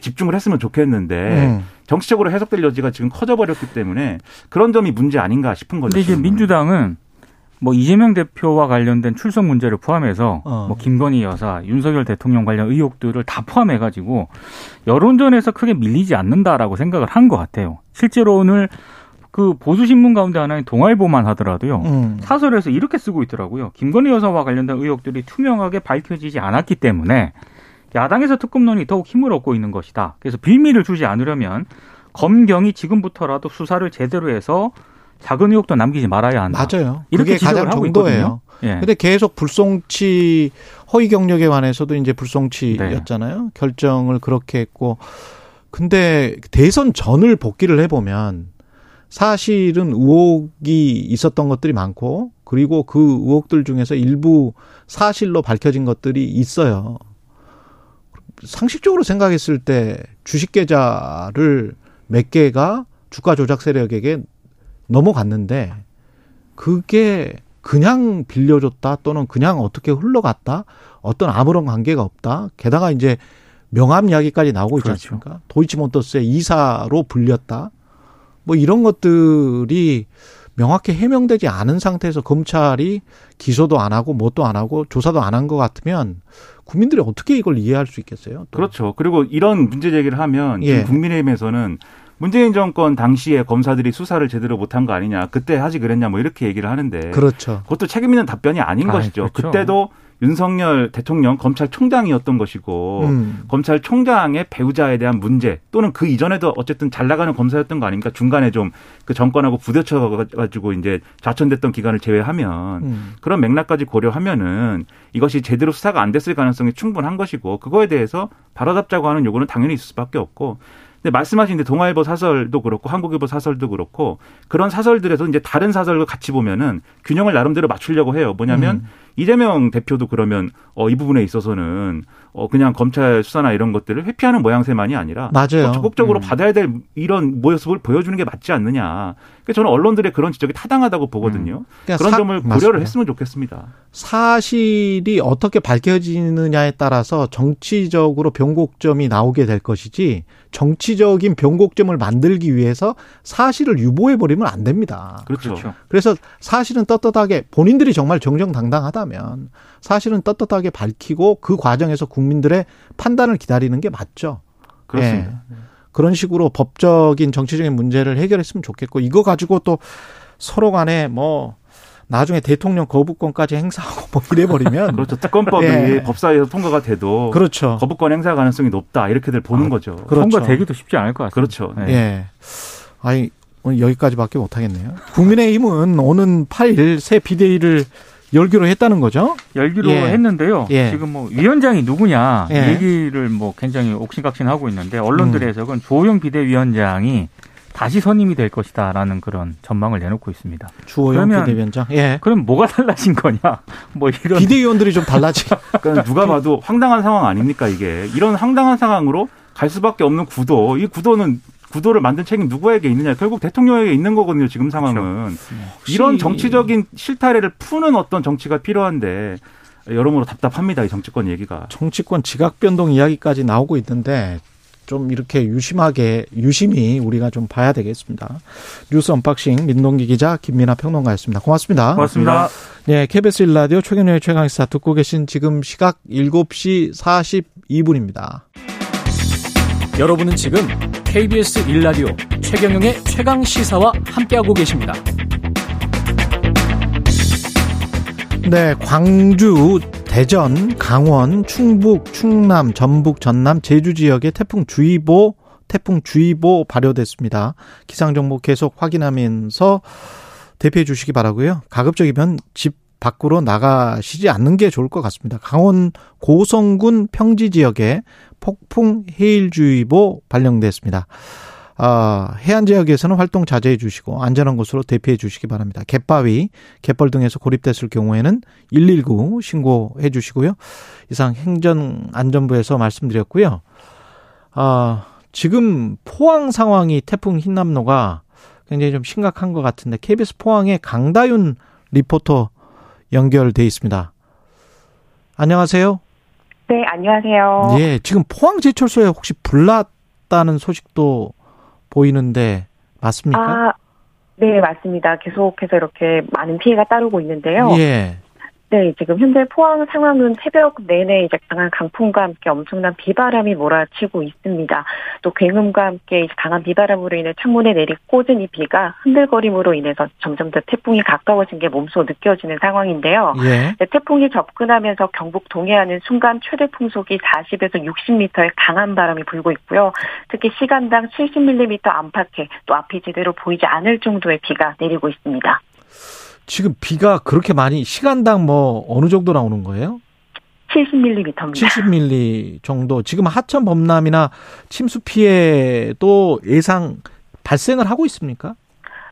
Speaker 6: 집중을 했으면 좋겠는데
Speaker 2: 음.
Speaker 6: 정치적으로 해석될 여지가 지금 커져버렸기 때문에 그런 점이 문제 아닌가 싶은 거죠.
Speaker 4: 근데 이제. 민주당은 뭐 이재명 대표와 관련된 출석 문제를 포함해서
Speaker 2: 어.
Speaker 4: 뭐 김건희 여사, 윤석열 대통령 관련 의혹들을 다 포함해 가지고 여론전에서 크게 밀리지 않는다라고 생각을 한 것 같아요. 실제로 오늘 그 보수 신문 가운데 하나인 동아일보만 하더라도요.
Speaker 2: 음.
Speaker 4: 사설에서 이렇게 쓰고 있더라고요. 김건희 여사와 관련된 의혹들이 투명하게 밝혀지지 않았기 때문에 야당에서 특검론이 더욱 힘을 얻고 있는 것이다. 그래서 빌미를 주지 않으려면 검경이 지금부터라도 수사를 제대로 해서 작은 의혹도 남기지 말아야 한다.
Speaker 2: 맞아요.
Speaker 4: 이렇게
Speaker 2: 가장 정도예요.
Speaker 4: 예.
Speaker 2: 근데 계속 불송치 허위 경력에 관해서도 이제 불송치였잖아요. 결정을 그렇게 했고 근데 대선 전을 복귀를 해 보면 사실은 의혹이 있었던 것들이 많고 그리고 그 의혹들 중에서 일부 사실로 밝혀진 것들이 있어요. 상식적으로 생각했을 때 주식 계좌를 몇 개가 주가 조작 세력에게 넘어갔는데 그게 그냥 빌려줬다 또는 그냥 어떻게 흘러갔다 어떤 아무런 관계가 없다 게다가 이제 명함 이야기까지 나오고 있지
Speaker 4: 그렇죠.
Speaker 2: 않습니까 도이치모터스의 이사로 불렸다 뭐 이런 것들이 명확히 해명되지 않은 상태에서 검찰이 기소도 안 하고 뭣도 안 하고 조사도 안 한 것 같으면 국민들이 어떻게 이걸 이해할 수 있겠어요? 또.
Speaker 6: 그렇죠. 그리고 이런 문제 제기를 하면
Speaker 2: 예.
Speaker 6: 국민의힘에서는 문재인 정권 당시에 검사들이 수사를 제대로 못한 거 아니냐. 그때 하지 그랬냐 뭐 이렇게 얘기를 하는데
Speaker 2: 그렇죠.
Speaker 6: 그것도 책임 있는 답변이 아닌
Speaker 4: 아이,
Speaker 6: 것이죠.
Speaker 4: 그렇죠.
Speaker 6: 그때도 윤석열 대통령 검찰총장이었던 것이고
Speaker 2: 음.
Speaker 6: 검찰총장의 배우자에 대한 문제 또는 그 이전에도 어쨌든 잘 나가는 검사였던 거 아닙니까? 중간에 좀 그 정권하고 부딪혀 가지고 이제 좌천됐던 기간을 제외하면
Speaker 2: 음.
Speaker 6: 그런 맥락까지 고려하면은 이것이 제대로 수사가 안 됐을 가능성이 충분한 것이고 그거에 대해서 바로잡자고 하는 요구는 당연히 있을 수밖에 없고 근데 말씀하신 데 동아일보 사설도 그렇고 한국일보 사설도 그렇고 그런 사설들에서 이제 다른 사설과 같이 보면은 균형을 나름대로 맞추려고 해요. 뭐냐면
Speaker 2: 음.
Speaker 6: 이재명 대표도 그러면 어, 이 부분에 있어서는 어, 그냥 검찰 수사나 이런 것들을 회피하는 모양새만이 아니라
Speaker 2: 맞아요.
Speaker 6: 어, 적극적으로
Speaker 4: 음.
Speaker 6: 받아야 될 이런 모습을 보여주는 게 맞지 않느냐. 그러니까 저는 언론들의 그런 지적이 타당하다고 보거든요.
Speaker 2: 그러니까
Speaker 6: 그런
Speaker 2: 사-
Speaker 6: 점을 고려를
Speaker 2: 맞습니다.
Speaker 6: 했으면 좋겠습니다.
Speaker 2: 사실이 어떻게 밝혀지느냐에 따라서 정치적으로 변곡점이 나오게 될 것이지 정치적인 변곡점을 만들기 위해서 사실을 유보해 버리면 안 됩니다.
Speaker 6: 그렇죠.
Speaker 4: 그렇죠.
Speaker 2: 그래서 사실은 ጠ떳하게 본인들이 정말 정정당당하다 면 사실은 떳떳하게 밝히고 그 과정에서 국민들의 판단을 기다리는 게 맞죠.
Speaker 6: 그렇습니다.
Speaker 2: 예. 그런 식으로 법적인 정치적인 문제를 해결했으면 좋겠고 이거 가지고 또 서로 간에 뭐 나중에 대통령 거부권까지 행사하고 뭐 이래버리면
Speaker 6: 그렇죠. 특검법이
Speaker 2: 예.
Speaker 6: 법사위에서 통과가 돼도
Speaker 2: 그렇죠.
Speaker 6: 거부권 행사 가능성이 높다 이렇게들 보는 거죠.
Speaker 2: 그렇죠.
Speaker 4: 통과되기도 쉽지 않을 것 같습니다.
Speaker 6: 그렇죠.
Speaker 4: 네.
Speaker 2: 예. 아니 오늘 여기까지밖에 못 하겠네요. 국민의힘은 오는 8일 새 비대위를 열기로 했다는 거죠.
Speaker 4: 열기로
Speaker 2: 예.
Speaker 4: 했는데요.
Speaker 2: 예.
Speaker 4: 지금 뭐 위원장이 누구냐
Speaker 2: 예.
Speaker 4: 얘기를 뭐 굉장히 옥신각신하고 있는데 언론들의
Speaker 2: 음.
Speaker 4: 해석은 조영 비대위원장이 다시 선임이 될 것이다라는 그런 전망을 내놓고 있습니다.
Speaker 2: 주호영 비대위원장. 예.
Speaker 4: 그럼 뭐가 달라진 거냐? 뭐 이런
Speaker 2: 비대위원들이 좀 달라지.
Speaker 6: 그러니까 누가 봐도 황당한 상황 아닙니까 이게 이런 황당한 상황으로 갈 수밖에 없는 구도 이 구도는 구도를 만든 책임 누구에게 있느냐 결국 대통령에게 있는 거거든요 지금 상황은 이런 정치적인 실타래를 푸는 어떤 정치가 필요한데 여러모로 답답합니다 이 정치권 얘기가
Speaker 2: 정치권 지각 변동 이야기까지 나오고 있는데 좀 이렇게 유심하게 유심히 우리가 좀 봐야 되겠습니다. 뉴스 unboxing 민동기 기자 김민하 평론가였습니다. 고맙습니다.
Speaker 4: 고맙습니다.
Speaker 2: 네, KBS 일라디오 최경영의 최강시사 듣고 계신 지금 시각 7시 42분입니다.
Speaker 7: 여러분은 지금 KBS 일라디오 최경영의 최강 시사와 함께하고 계십니다.
Speaker 2: 네, 광주, 대전, 강원, 충북, 충남, 전북, 전남, 제주 지역에 태풍 주의보, 태풍 주의보 발효됐습니다. 기상 정보 계속 확인하면서 대피해 주시기 바라고요. 가급적이면 집 밖으로 나가시지 않는 게 좋을 것 같습니다. 강원 고성군 평지 지역에 폭풍 해일주의보 발령됐습니다. 아, 해안 지역에서는 활동 자제해 주시고 안전한 곳으로 대피해 주시기 바랍니다. 갯바위, 갯벌 등에서 고립됐을 경우에는 119 신고해 주시고요. 이상 행정안전부에서 말씀드렸고요. 아, 지금 포항 상황이 태풍 흰남노가 굉장히 좀 심각한 것 같은데 KBS 포항의 강다윤 리포터 연결돼 있습니다. 안녕하세요.
Speaker 8: 네, 안녕하세요.
Speaker 2: 예, 지금 포항 제철소에 혹시 불났다는 소식도 보이는데 맞습니까?
Speaker 8: 아, 네, 맞습니다. 계속해서 이렇게 많은 피해가 따르고 있는데요.
Speaker 2: 예.
Speaker 8: 네, 지금 현재 포항 상황은 새벽 내내 이제 강한 강풍과 함께 엄청난 비바람이 몰아치고 있습니다. 또 굉음과 함께 이제 강한 비바람으로 인해 창문에 내리 꽂은 이 비가 흔들거림으로 인해서 점점 더 태풍이 가까워진 게 몸소 느껴지는 상황인데요.
Speaker 2: 예.
Speaker 8: 네, 태풍이 접근하면서 경북 동해안은 순간 최대 풍속이 40에서 60m의 강한 바람이 불고 있고요. 특히 시간당 70mm 안팎의 또 앞이 제대로 보이지 않을 정도의 비가 내리고 있습니다.
Speaker 2: 지금 비가 그렇게 많이 시간당 뭐 어느 정도 나오는 거예요?
Speaker 8: 70mm입니다.
Speaker 2: 70mm 정도. 지금 하천 범람이나 침수 피해도 예상 발생을 하고 있습니까?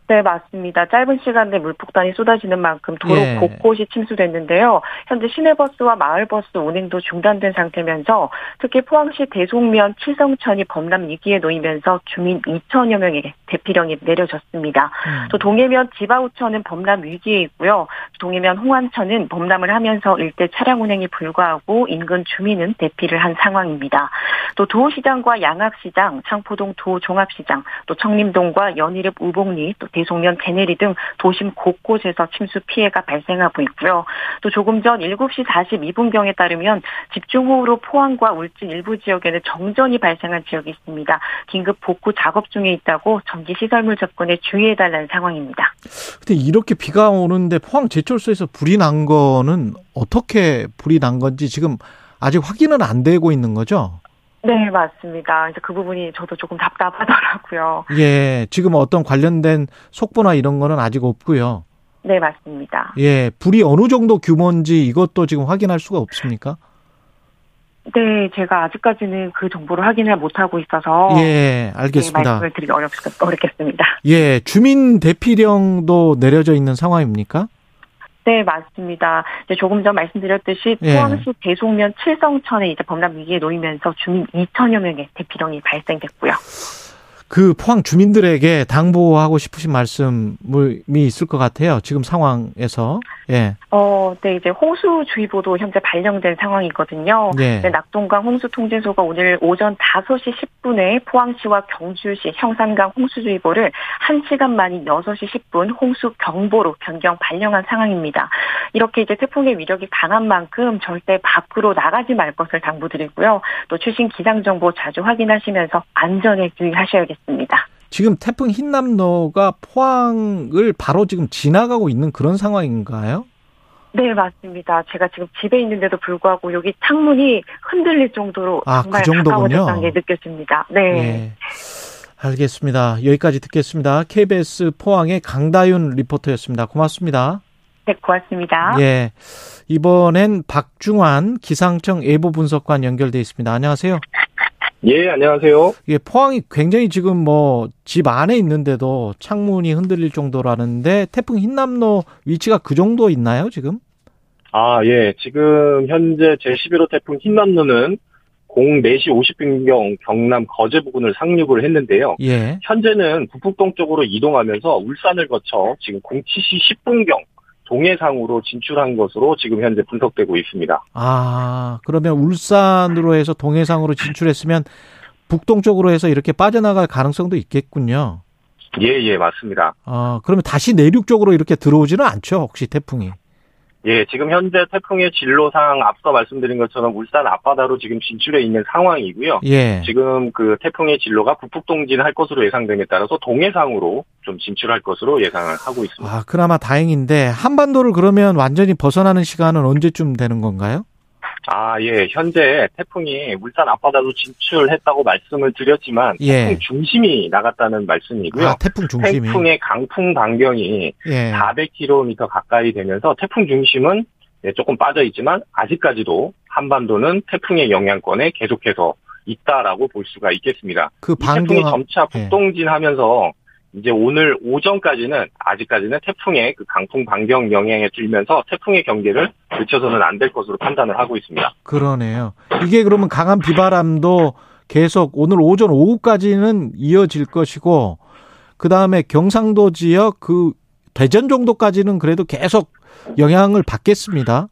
Speaker 8: 네, 맞습니다. 짧은 시간 내 물폭탄이 쏟아지는 만큼 도로
Speaker 2: 예.
Speaker 8: 곳곳이 침수됐는데요. 현재 시내버스와 마을버스 운행도 중단된 상태면서 특히 포항시 대송면 칠성천이 범람 위기에 놓이면서 주민 2천여 명에게 대피령이 내려졌습니다.
Speaker 2: 음.
Speaker 8: 또 동해면 지바우천은 범람 위기에 있고요. 동해면 홍안천은 범람을 하면서 일대 차량 운행이 불가하고 인근 주민은 대피를 한 상황입니다. 또 도시장과 양악시장, 창포동 도종합시장, 또 청림동과 연희읍 우복리, 또 대송면 제네리 등 도심 곳곳에서 침수 피해가 발생하고 있고요. 또 조금 전 7시 42분경에 따르면 집중호우로 포항과 울진 일부 지역에는 정전이 발생한 지역이 있습니다. 긴급 복구 작업 중에 있다고 전기 시설물 접근에 주의해달라는 상황입니다.
Speaker 2: 근데 이렇게 비가 오는데 포항 제철소에서 불이 난 거는 어떻게 불이 난 건지 지금 아직 확인은 안 되고 있는 거죠?
Speaker 8: 네, 맞습니다. 그래서 그 부분이 저도 조금 답답하더라고요.
Speaker 2: 예, 지금 어떤 관련된 속보나 이런 거는 아직 없고요.
Speaker 8: 네, 맞습니다.
Speaker 2: 예, 불이 어느 정도 규모인지 이것도 지금 확인할 수가 없습니까?
Speaker 8: 네, 제가 아직까지는 그 정보를 확인을 못하고 있어서.
Speaker 2: 예,
Speaker 8: 네,
Speaker 2: 알겠습니다.
Speaker 8: 말씀을 드리기 어렵, 어렵겠습니다.
Speaker 2: 예, 주민 대피령도 내려져 있는 상황입니까?
Speaker 8: 네, 맞습니다. 이제 조금 전 말씀드렸듯이
Speaker 2: 예.
Speaker 8: 포항시 대송면 칠성천에 이제 범람 위기에 놓이면서 주민 2천여 명의 대피령이 발생됐고요.
Speaker 2: 그 포항 주민들에게 당부하고 싶으신 말씀이 있을 것 같아요. 지금 상황에서. 예.
Speaker 8: 어, 네, 이제 홍수주의보도 현재 발령된 상황이거든요.
Speaker 2: 예.
Speaker 8: 네, 낙동강 홍수통제소가 오늘 오전 5시 10분에 포항시와 경주시 형산강 홍수주의보를 1시간 만인 6시 10분 홍수경보로 변경 발령한 상황입니다. 이렇게 이제 태풍의 위력이 강한 만큼 절대 밖으로 나가지 말 것을 당부드리고요. 또 최신 기상정보 자주 확인하시면서 안전에 유의하셔야겠습니다.
Speaker 2: 지금 태풍 흰남노가 포항을 바로 지금 지나가고 있는 그런 상황인가요?
Speaker 8: 네, 맞습니다. 제가 지금 집에 있는데도 불구하고 여기 창문이 흔들릴 정도로
Speaker 2: 아,
Speaker 8: 정말
Speaker 2: 그 정도군요.
Speaker 8: 가까워졌다는 게 느껴집니다. 네.
Speaker 2: 예. 알겠습니다. 여기까지 듣겠습니다. KBS 포항의 강다윤 리포터였습니다. 고맙습니다.
Speaker 8: 네, 고맙습니다.
Speaker 2: 예. 이번엔 박중환 기상청 예보 분석관 연결돼 있습니다. 안녕하세요.
Speaker 9: 예, 안녕하세요.
Speaker 2: 예, 포항이 굉장히 지금 뭐 집 안에 있는데도 창문이 흔들릴 정도라는데 태풍 흰남노 위치가 그 정도 있나요, 지금?
Speaker 9: 아, 예. 지금 현재 제11호 태풍 흰남노는 04시 50분경 경남 거제 부근을 상륙을 했는데요.
Speaker 2: 예.
Speaker 9: 현재는 북북동 쪽으로 이동하면서 울산을 거쳐 지금 07시 10분경 동해상으로 진출한 것으로 지금 현재 분석되고 있습니다.
Speaker 2: 아, 그러면 울산으로 해서 동해상으로 진출했으면 북동쪽으로 해서 이렇게 빠져나갈 가능성도 있겠군요.
Speaker 9: 예, 예, 맞습니다.
Speaker 2: 아, 그러면 다시 내륙 쪽으로 이렇게 들어오지는 않죠, 혹시 태풍이?
Speaker 9: 예, 지금 현재 태풍의 진로상 앞서 말씀드린 것처럼 울산 앞바다로 지금 진출해 있는 상황이고요.
Speaker 2: 예.
Speaker 9: 지금 그 태풍의 진로가 북북 동진할 것으로 예상됨에 따라서 동해상으로 좀 진출할 것으로 예상을 하고 있습니다.
Speaker 2: 아, 그나마 다행인데 한반도를 그러면 완전히 벗어나는 시간은 언제쯤 되는 건가요?
Speaker 9: 아, 예. 현재 태풍이 울산 앞바다로 진출했다고 말씀을 드렸지만
Speaker 2: 예.
Speaker 9: 태풍 중심이 나갔다는 말씀이고요.
Speaker 2: 아, 태풍 중심이.
Speaker 9: 태풍의 강풍 반경이
Speaker 2: 예.
Speaker 9: 400km 가까이 되면서 태풍 중심은 예, 조금 빠져 있지만 아직까지도 한반도는 태풍의 영향권에 계속해서 있다라고 볼 수가 있겠습니다. 그이 태풍이
Speaker 2: 반경
Speaker 9: 점차
Speaker 2: 예.
Speaker 9: 북동진하면서 이제 오늘 오전까지는 아직까지는 태풍의 그 강풍 반경 영향에 들면서 태풍의 경계를 늦춰서는 안 될 것으로 판단을 하고 있습니다.
Speaker 2: 그러네요. 이게 그러면 강한 비바람도 계속 오늘 오전 오후까지는 이어질 것이고 그 다음에 경상도 지역 그 대전 정도까지는 그래도 계속 영향을 받겠습니다.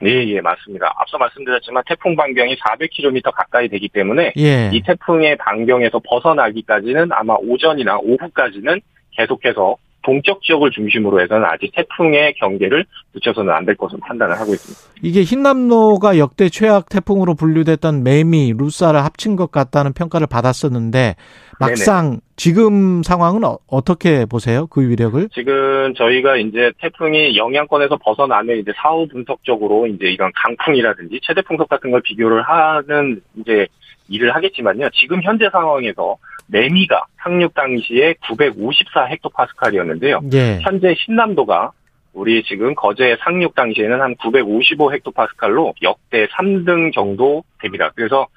Speaker 9: 네, 예, 맞습니다. 앞서 말씀드렸지만 태풍 반경이 400km 가까이 되기 때문에
Speaker 2: 예.
Speaker 9: 이 태풍의 반경에서 벗어나기까지는 아마 오전이나 오후까지는 계속해서 동쪽 지역을 중심으로 해서는 아직 태풍의 경계를 늦춰서는 안 될 것으로 판단을 하고 있습니다.
Speaker 2: 이게 흰남노가 역대 최악 태풍으로 분류됐던 매미, 루사를 합친 것 같다는 평가를 받았었는데 막상 지금 상황은 어, 어떻게 보세요? 그 위력을?
Speaker 9: 지금 저희가 이제 태풍이 영향권에서 벗어나면 이제 사후 분석적으로 이제 이런 강풍이라든지 최대 풍속 같은 걸 비교를 하는 이제 일을 하겠지만요. 지금 현재 상황에서 매미가 상륙 당시에 954 헥토파스칼이었는데요.
Speaker 2: 예.
Speaker 9: 현재 신남도가 우리 지금 거제 상륙 당시에는 한 955 헥토파스칼로 역대 3등 정도 됩니다. 그래서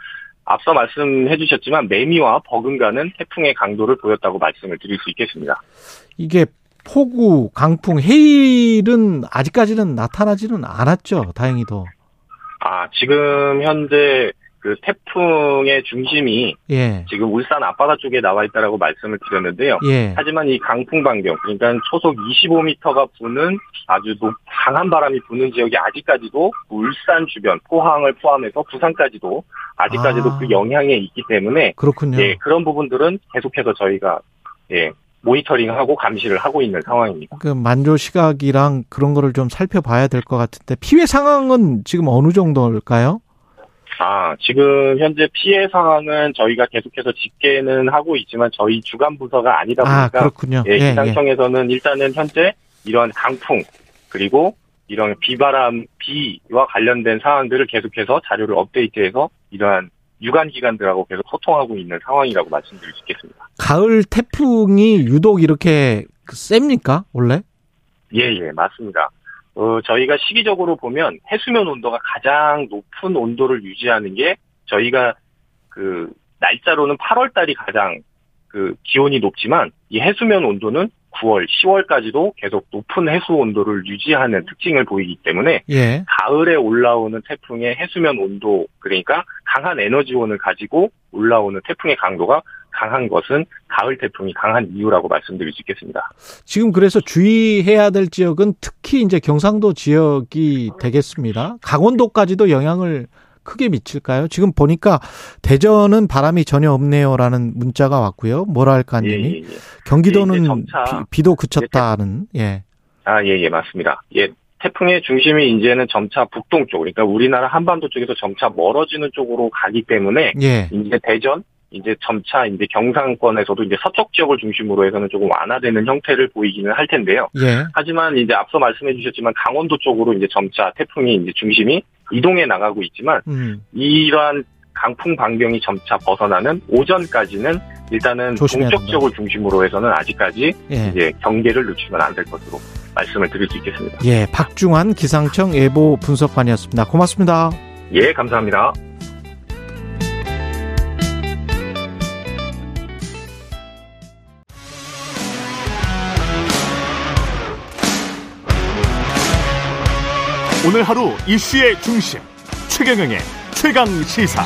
Speaker 9: 앞서 말씀해 주셨지만 매미와 버금가는 태풍의 강도를 보였다고 말씀을 드릴 수 있겠습니다.
Speaker 2: 이게 폭우, 강풍, 해일은 아직까지는 나타나지는 않았죠. 다행히도.
Speaker 9: 아, 지금 현재 그 태풍의 중심이
Speaker 2: 예.
Speaker 9: 지금 울산 앞바다 쪽에 나와 있다라고 말씀을 드렸는데요.
Speaker 2: 예.
Speaker 9: 하지만 이 강풍 반경, 그러니까 초속 25m가 부는 아주 높, 강한 바람이 부는 지역이 아직까지도 울산 주변, 포항을 포함해서 부산까지도 아직까지도
Speaker 2: 아.
Speaker 9: 그 영향에 있기 때문에
Speaker 2: 그렇군요.
Speaker 9: 예, 그런 부분들은 계속해서 저희가 예, 모니터링하고 감시를 하고 있는 상황입니다.
Speaker 2: 그 만조 시각이랑 그런 거를 좀 살펴봐야 될 것 같은데 피해 상황은 지금 어느 정도일까요?
Speaker 9: 아, 지금 현재 피해 상황은 저희가 계속해서 집계는 하고 있지만 저희 주간 부서가 아니다
Speaker 2: 아,
Speaker 9: 보니까
Speaker 2: 그렇군요.
Speaker 9: 예,
Speaker 2: 예, 예.
Speaker 9: 기상청에서는 일단은 현재 이러한 강풍 그리고 이런 비바람, 비와 관련된 사항들을 계속해서 자료를 업데이트해서 이러한 유관 기관들하고 계속 소통하고 있는 상황이라고 말씀드릴 수 있겠습니다.
Speaker 2: 가을 태풍이 유독 이렇게 셉니까? 원래?
Speaker 9: 예, 예, 맞습니다. 어, 저희가 시기적으로 보면 해수면 온도가 가장 높은 온도를 유지하는 게 저희가 그 날짜로는 8월 달이 가장 그 기온이 높지만 이 해수면 온도는 9월, 10월까지도 계속 높은 해수 온도를 유지하는 특징을 보이기 때문에
Speaker 2: 예.
Speaker 9: 가을에 올라오는 태풍의 해수면 온도 그러니까 강한 에너지원을 가지고 올라오는 태풍의 강도가 강한 것은 가을 태풍이 강한 이유라고 말씀드릴 수 있겠습니다.
Speaker 2: 지금 그래서 주의해야 될 지역은 특히 이제 경상도 지역이 되겠습니다. 강원도까지도 영향을 크게 미칠까요? 지금 보니까 대전은 바람이 전혀 없네요라는 문자가 왔고요. 뭐랄까님이
Speaker 9: 예, 예, 예.
Speaker 2: 경기도는
Speaker 9: 예, 이제 점차
Speaker 2: 비, 도 그쳤다는 예.
Speaker 9: 아, 예, 예, 맞습니다. 예, 태풍의 중심이 이제는 점차 북동쪽, 그러니까 우리나라 한반도 쪽에서 점차 멀어지는 쪽으로 가기 때문에
Speaker 2: 예.
Speaker 9: 이제 대전, 이제 점차 이제 경상권에서도 이제 서쪽 지역을 중심으로 해서는 조금 완화되는 형태를 보이기는 할 텐데요.
Speaker 2: 예.
Speaker 9: 하지만 이제 앞서 말씀해 주셨지만 강원도 쪽으로 이제 점차 태풍이 이제 중심이 이동해 나가고 있지만
Speaker 2: 음.
Speaker 9: 이러한 강풍 반경이 점차 벗어나는 오전까지는 일단은 동쪽. 지역을 중심으로 해서는 아직까지
Speaker 2: 예.
Speaker 9: 이제 경계를 늦추면 안 될 것으로 말씀을 드릴 수 있겠습니다.
Speaker 2: 예, 박중환 기상청 예보 분석관이었습니다. 고맙습니다.
Speaker 9: 예, 감사합니다.
Speaker 1: 오늘 하루 이슈의 중심 최경영의 최강 시사.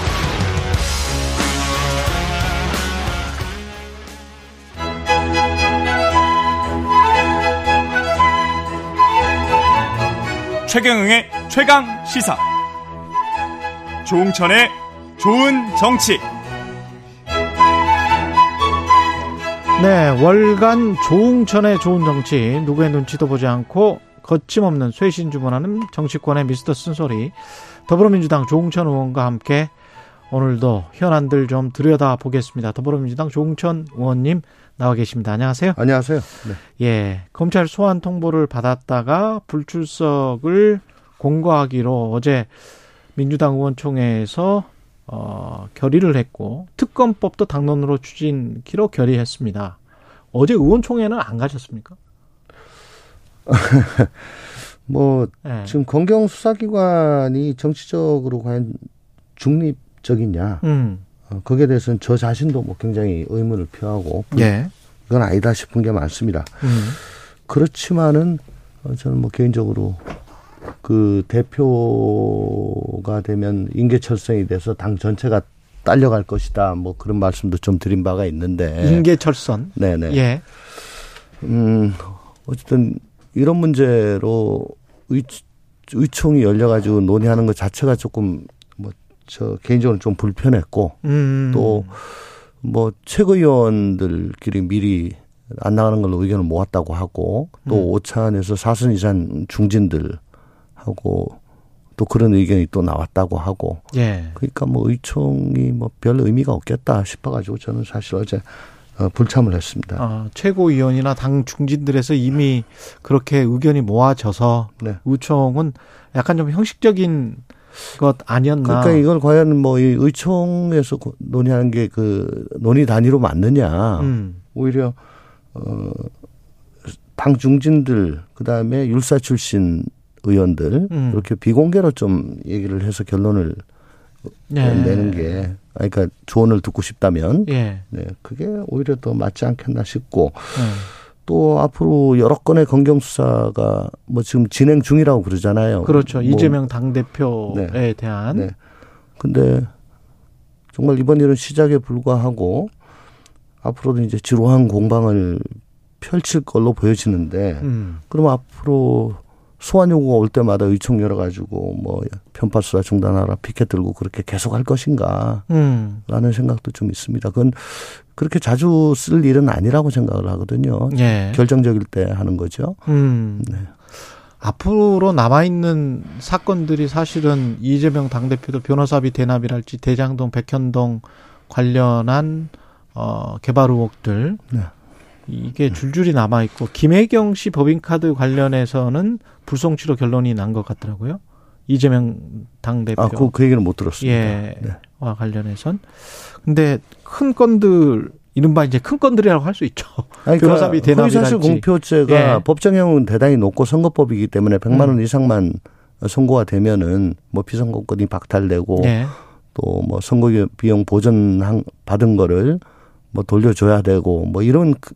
Speaker 1: 최경영의 최강 시사. 조웅천의 좋은 정치.
Speaker 2: 네, 월간 조웅천의 좋은 정치, 누구의 눈치도 보지 않고 거침없는 쇄신 주문하는 정치권의 미스터 쓴소리, 더불어민주당 조웅천 의원과 함께 오늘도 현안들 좀 들여다 보겠습니다. 더불어민주당 조웅천 의원님 나와 계십니다. 안녕하세요.
Speaker 10: 안녕하세요. 네.
Speaker 2: 예, 검찰 소환 통보를 받았다가 불출석을 공고하기로 어제 민주당 의원총회에서 어, 결의를 했고 특검법도 당론으로 추진키로 결의했습니다. 어제 의원총회는 안 가셨습니까?
Speaker 10: 뭐
Speaker 2: 예.
Speaker 10: 지금 검경 수사기관이 정치적으로 과연 중립적이냐
Speaker 2: 음,
Speaker 10: 어, 거기에 대해서는 저 자신도 뭐 굉장히 의문을 표하고
Speaker 2: 예,
Speaker 10: 이건 아니다 싶은 게 많습니다.
Speaker 2: 음,
Speaker 10: 그렇지만은 어, 저는 뭐 개인적으로 그 대표가 되면 인계철성이 돼서 당 전체가 딸려갈 것이다. 뭐 그런 말씀도 좀 드린 바가 있는데.
Speaker 2: 인계철선.
Speaker 10: 네네.
Speaker 2: 예,
Speaker 10: 음, 어쨌든 이런 문제로 의, 의총이 열려가지고 논의하는 것 자체가 조금 뭐 저 개인적으로 좀 불편했고
Speaker 2: 음,
Speaker 10: 또뭐 최고위원들끼리 미리 안 나가는 걸로 의견을 모았다고 하고 또
Speaker 2: 음.
Speaker 10: 오찬에서 사선 이상 중진들하고 또 그런 의견이 또 나왔다고 하고
Speaker 2: 예,
Speaker 10: 그러니까 뭐 의총이 뭐 별 의미가 없겠다 싶어가지고 저는 사실 어제 어, 불참을 했습니다.
Speaker 2: 어, 최고위원이나 당 중진들에서 이미 그렇게 의견이 모아져서
Speaker 10: 네.
Speaker 2: 의총은 약간 좀 형식적인 것 아니었나.
Speaker 10: 그러니까 이걸 과연 뭐 이 의총에서 고- 논의하는 게 그 논의 단위로 맞느냐.
Speaker 2: 음,
Speaker 10: 오히려 어 방중진들 그다음에 율사 출신 의원들
Speaker 2: 음.
Speaker 10: 이렇게 비공개로 좀 얘기를 해서 결론을
Speaker 2: 네.
Speaker 10: 내는 게 그러니까 조언을 듣고 싶다면
Speaker 2: 예.
Speaker 10: 네 그게 오히려 더 맞지 않겠나 싶고
Speaker 2: 네.
Speaker 10: 또 앞으로 여러 건의 검경 수사가 뭐 지금 진행 중이라고 그러잖아요.
Speaker 2: 그렇죠.
Speaker 10: 뭐,
Speaker 2: 이재명 당 대표에
Speaker 10: 네.
Speaker 2: 대한
Speaker 10: 네. 근데 정말 이번 일은 시작에 불과하고 앞으로도 이제 지루한 공방을 펼칠 걸로 보여지는데
Speaker 2: 음.
Speaker 10: 그럼 앞으로 소환 요구가 올 때마다 의총 열어가지고 뭐 편파 수사 중단하라 피켓 들고 그렇게 계속 할 것인가
Speaker 2: 음.
Speaker 10: 라는 생각도 좀 있습니다. 그건 그렇게 자주 쓸 일은 아니라고 생각을 하거든요.
Speaker 2: 예.
Speaker 10: 결정적일 때 하는 거죠.
Speaker 2: 음.
Speaker 10: 네.
Speaker 2: 앞으로 남아있는 사건들이 사실은 이재명 당대표도 변호사비 대납이랄지 대장동, 백현동 관련한 어, 개발 의혹들.
Speaker 10: 네.
Speaker 2: 이게 줄줄이 남아 있고, 김혜경 씨 법인카드 관련해서는 불송치로 결론이 난 것 같더라고요. 이재명 당 대표.
Speaker 10: 아, 그, 그 얘기는 못 들었습니다.
Speaker 2: 예.
Speaker 10: 네.
Speaker 2: 와 관련해선. 근데 큰 건들, 이른바 이제 큰 건들이라고 할 수 있죠.
Speaker 10: 아니,
Speaker 2: 변호사비
Speaker 10: 그러니까 허위사실
Speaker 2: 대납이랄지.
Speaker 10: 공표죄가
Speaker 2: 예.
Speaker 10: 법정형은 대단히 높고 선거법이기 때문에 100만 원
Speaker 2: 음.
Speaker 10: 이상만 선고가 되면은 뭐 비선거권이 박탈되고
Speaker 2: 예.
Speaker 10: 또뭐 선거 비용 보전 한- 받은 거를 뭐 돌려줘야 되고 뭐 이런 그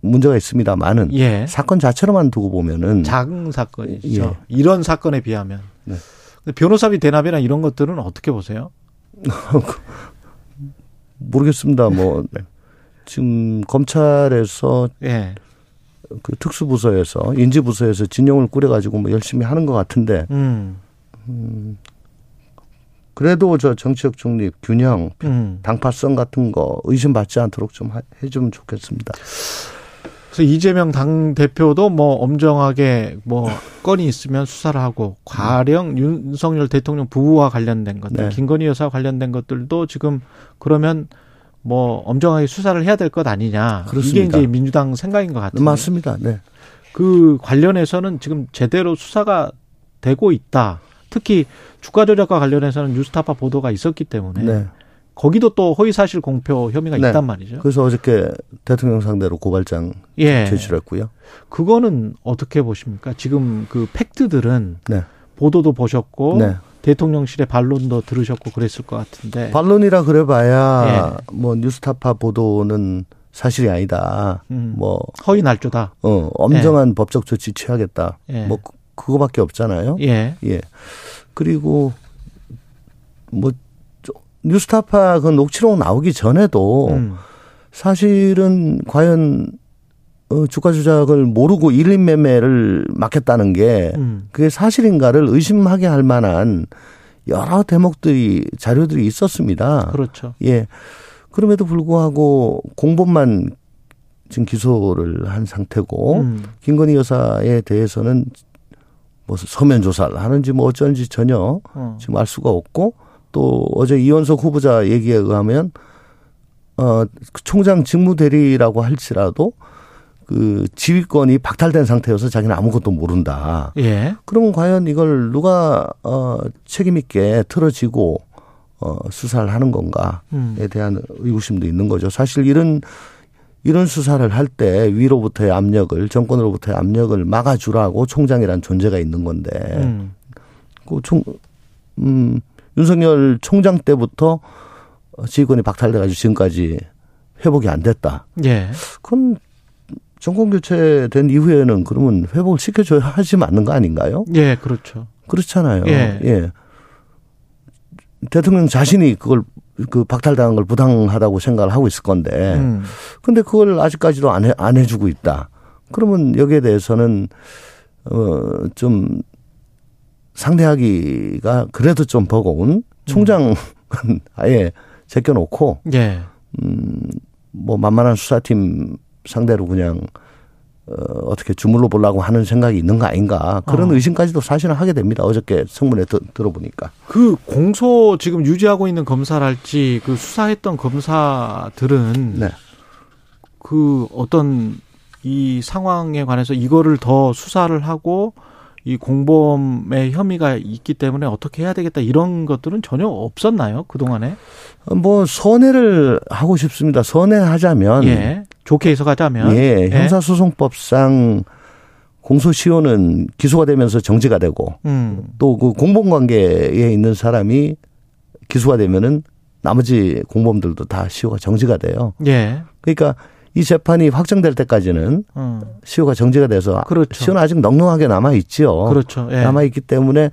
Speaker 10: 문제가 있습니다만은
Speaker 2: 예.
Speaker 10: 사건 자체로만 두고 보면은
Speaker 2: 작은 사건이죠.
Speaker 10: 예.
Speaker 2: 이런 사건에 비하면.
Speaker 10: 네.
Speaker 2: 변호사비 대납이나 이런 것들은 어떻게 보세요?
Speaker 10: 모르겠습니다. 뭐
Speaker 2: 네.
Speaker 10: 지금 검찰에서
Speaker 2: 예.
Speaker 10: 그 특수부서에서 인지부서에서 진영을 꾸려가지고 뭐 열심히 하는 것 같은데
Speaker 2: 음.
Speaker 10: 그래도 저 정치적 중립, 균형,
Speaker 2: 음.
Speaker 10: 당파성 같은 거 의심받지 않도록 좀 하- 해주면 좋겠습니다.
Speaker 2: 그래서 이재명 당 대표도 뭐 엄정하게 뭐 건이 있으면 수사를 하고 과령 윤석열 대통령 부부와 관련된 것들,
Speaker 10: 네.
Speaker 2: 김건희 여사 관련된 것들도 지금 그러면 뭐 엄정하게 수사를 해야 될 것 아니냐.
Speaker 10: 그렇습니다.
Speaker 2: 이게 이제 민주당 생각인 것 같은데.
Speaker 10: 맞습니다. 네.
Speaker 2: 그 관련해서는 지금 제대로 수사가 되고 있다. 특히 주가 조작과 관련해서는 뉴스타파 보도가 있었기 때문에
Speaker 10: 네.
Speaker 2: 거기도 또 허위사실 공표 혐의가
Speaker 10: 네.
Speaker 2: 있단 말이죠.
Speaker 10: 그래서 어저께 대통령 상대로 고발장
Speaker 2: 예.
Speaker 10: 제출했고요.
Speaker 2: 그거는 어떻게 보십니까? 지금 그 팩트들은
Speaker 10: 네.
Speaker 2: 보도도 보셨고
Speaker 10: 네.
Speaker 2: 대통령실의 반론도 들으셨고 그랬을 것 같은데.
Speaker 10: 반론이라 그래봐야
Speaker 2: 예.
Speaker 10: 뭐 뉴스타파 보도는 사실이 아니다.
Speaker 2: 음.
Speaker 10: 뭐
Speaker 2: 허위 날조다.
Speaker 10: 어, 엄정한 법적 조치 취하겠다.
Speaker 2: 예.
Speaker 10: 뭐 그- 그거밖에 없잖아요.
Speaker 2: 예.
Speaker 10: 예. 그리고 뭐 저- 뉴스타파 그 녹취록 나오기 전에도
Speaker 2: 음.
Speaker 10: 사실은 과연 어, 주가 조작을 모르고 일인 매매를 맡겼다는 게
Speaker 2: 음.
Speaker 10: 그게 사실인가를 의심하게 할 만한 여러 대목들이 자료들이 있었습니다.
Speaker 2: 그렇죠.
Speaker 10: 예. 그럼에도 불구하고 공범만 지금 기소를 한 상태고
Speaker 2: 음.
Speaker 10: 김건희 여사에 대해서는 뭐 서면 조사를 하는지 뭐 어쩐지 전혀
Speaker 2: 어.
Speaker 10: 지금 알 수가 없고 또 어제 이원석 후보자 얘기에 의하면 어 총장 직무 대리라고 할지라도 그 지휘권이 박탈된 상태여서 자기는 아무것도 모른다.
Speaker 2: 예.
Speaker 10: 그러면 과연 이걸 누가 어 책임 있게 틀어지고 어 수사를 하는 건가에
Speaker 2: 음.
Speaker 10: 대한 의구심도 있는 거죠. 사실 이런 이런 수사를 할 때 위로부터의 압력을 정권으로부터의 압력을 막아주라고 총장이란 존재가 있는 건데
Speaker 2: 음.
Speaker 10: 그 총, 음, 윤석열 총장 때부터 지휘권이 박탈돼가지고 지금까지 회복이 안 됐다.
Speaker 2: 예.
Speaker 10: 그건 정권 교체된 이후에는 그러면 회복을 시켜줘야 하지 않는 거 아닌가요?
Speaker 2: 예, 그렇죠.
Speaker 10: 그렇잖아요.
Speaker 2: 예.
Speaker 10: 대통령 자신이 그걸 그 박탈당한 걸 부당하다고 생각을 하고 있을 건데,
Speaker 2: 음.
Speaker 10: 근데 그걸 아직까지도 안 해, 안 해주고 있다. 그러면 여기에 대해서는, 어, 좀 상대하기가 그래도 좀 버거운 총장은 아예 제껴놓고,
Speaker 2: 예.
Speaker 10: 음, 뭐 만만한 수사팀 상대로 그냥 어, 어떻게 주물러 보려고 하는 생각이 있는 거 아닌가 그런
Speaker 2: 어.
Speaker 10: 의심까지도 사실은 하게 됩니다. 어저께 성문에 드, 들어보니까.
Speaker 2: 그 공소 지금 유지하고 있는 검사랄지 그 수사했던 검사들은
Speaker 10: 네.
Speaker 2: 그 어떤 이 상황에 관해서 이거를 더 수사를 하고 이 공범의 혐의가 있기 때문에 어떻게 해야 되겠다 이런 것들은 전혀 없었나요 그 동안에?
Speaker 10: 뭐 선회를 하고 싶습니다. 선회하자면
Speaker 2: 예. 좋게 해석하자면
Speaker 10: 예, 형사소송법상 공소시효는 기소가 되면서 정지가 되고
Speaker 2: 음.
Speaker 10: 또그 공범관계에 있는 사람이 기소가 되면은 나머지 공범들도 다 시효가 정지가 돼요.
Speaker 2: 예.
Speaker 10: 그러니까 이 재판이 확정될 때까지는
Speaker 2: 음.
Speaker 10: 시효가 정지가 돼서
Speaker 2: 그렇죠.
Speaker 10: 시효는 아직 넉넉하게 남아 있지요.
Speaker 2: 그렇죠. 예.
Speaker 10: 남아 있기 때문에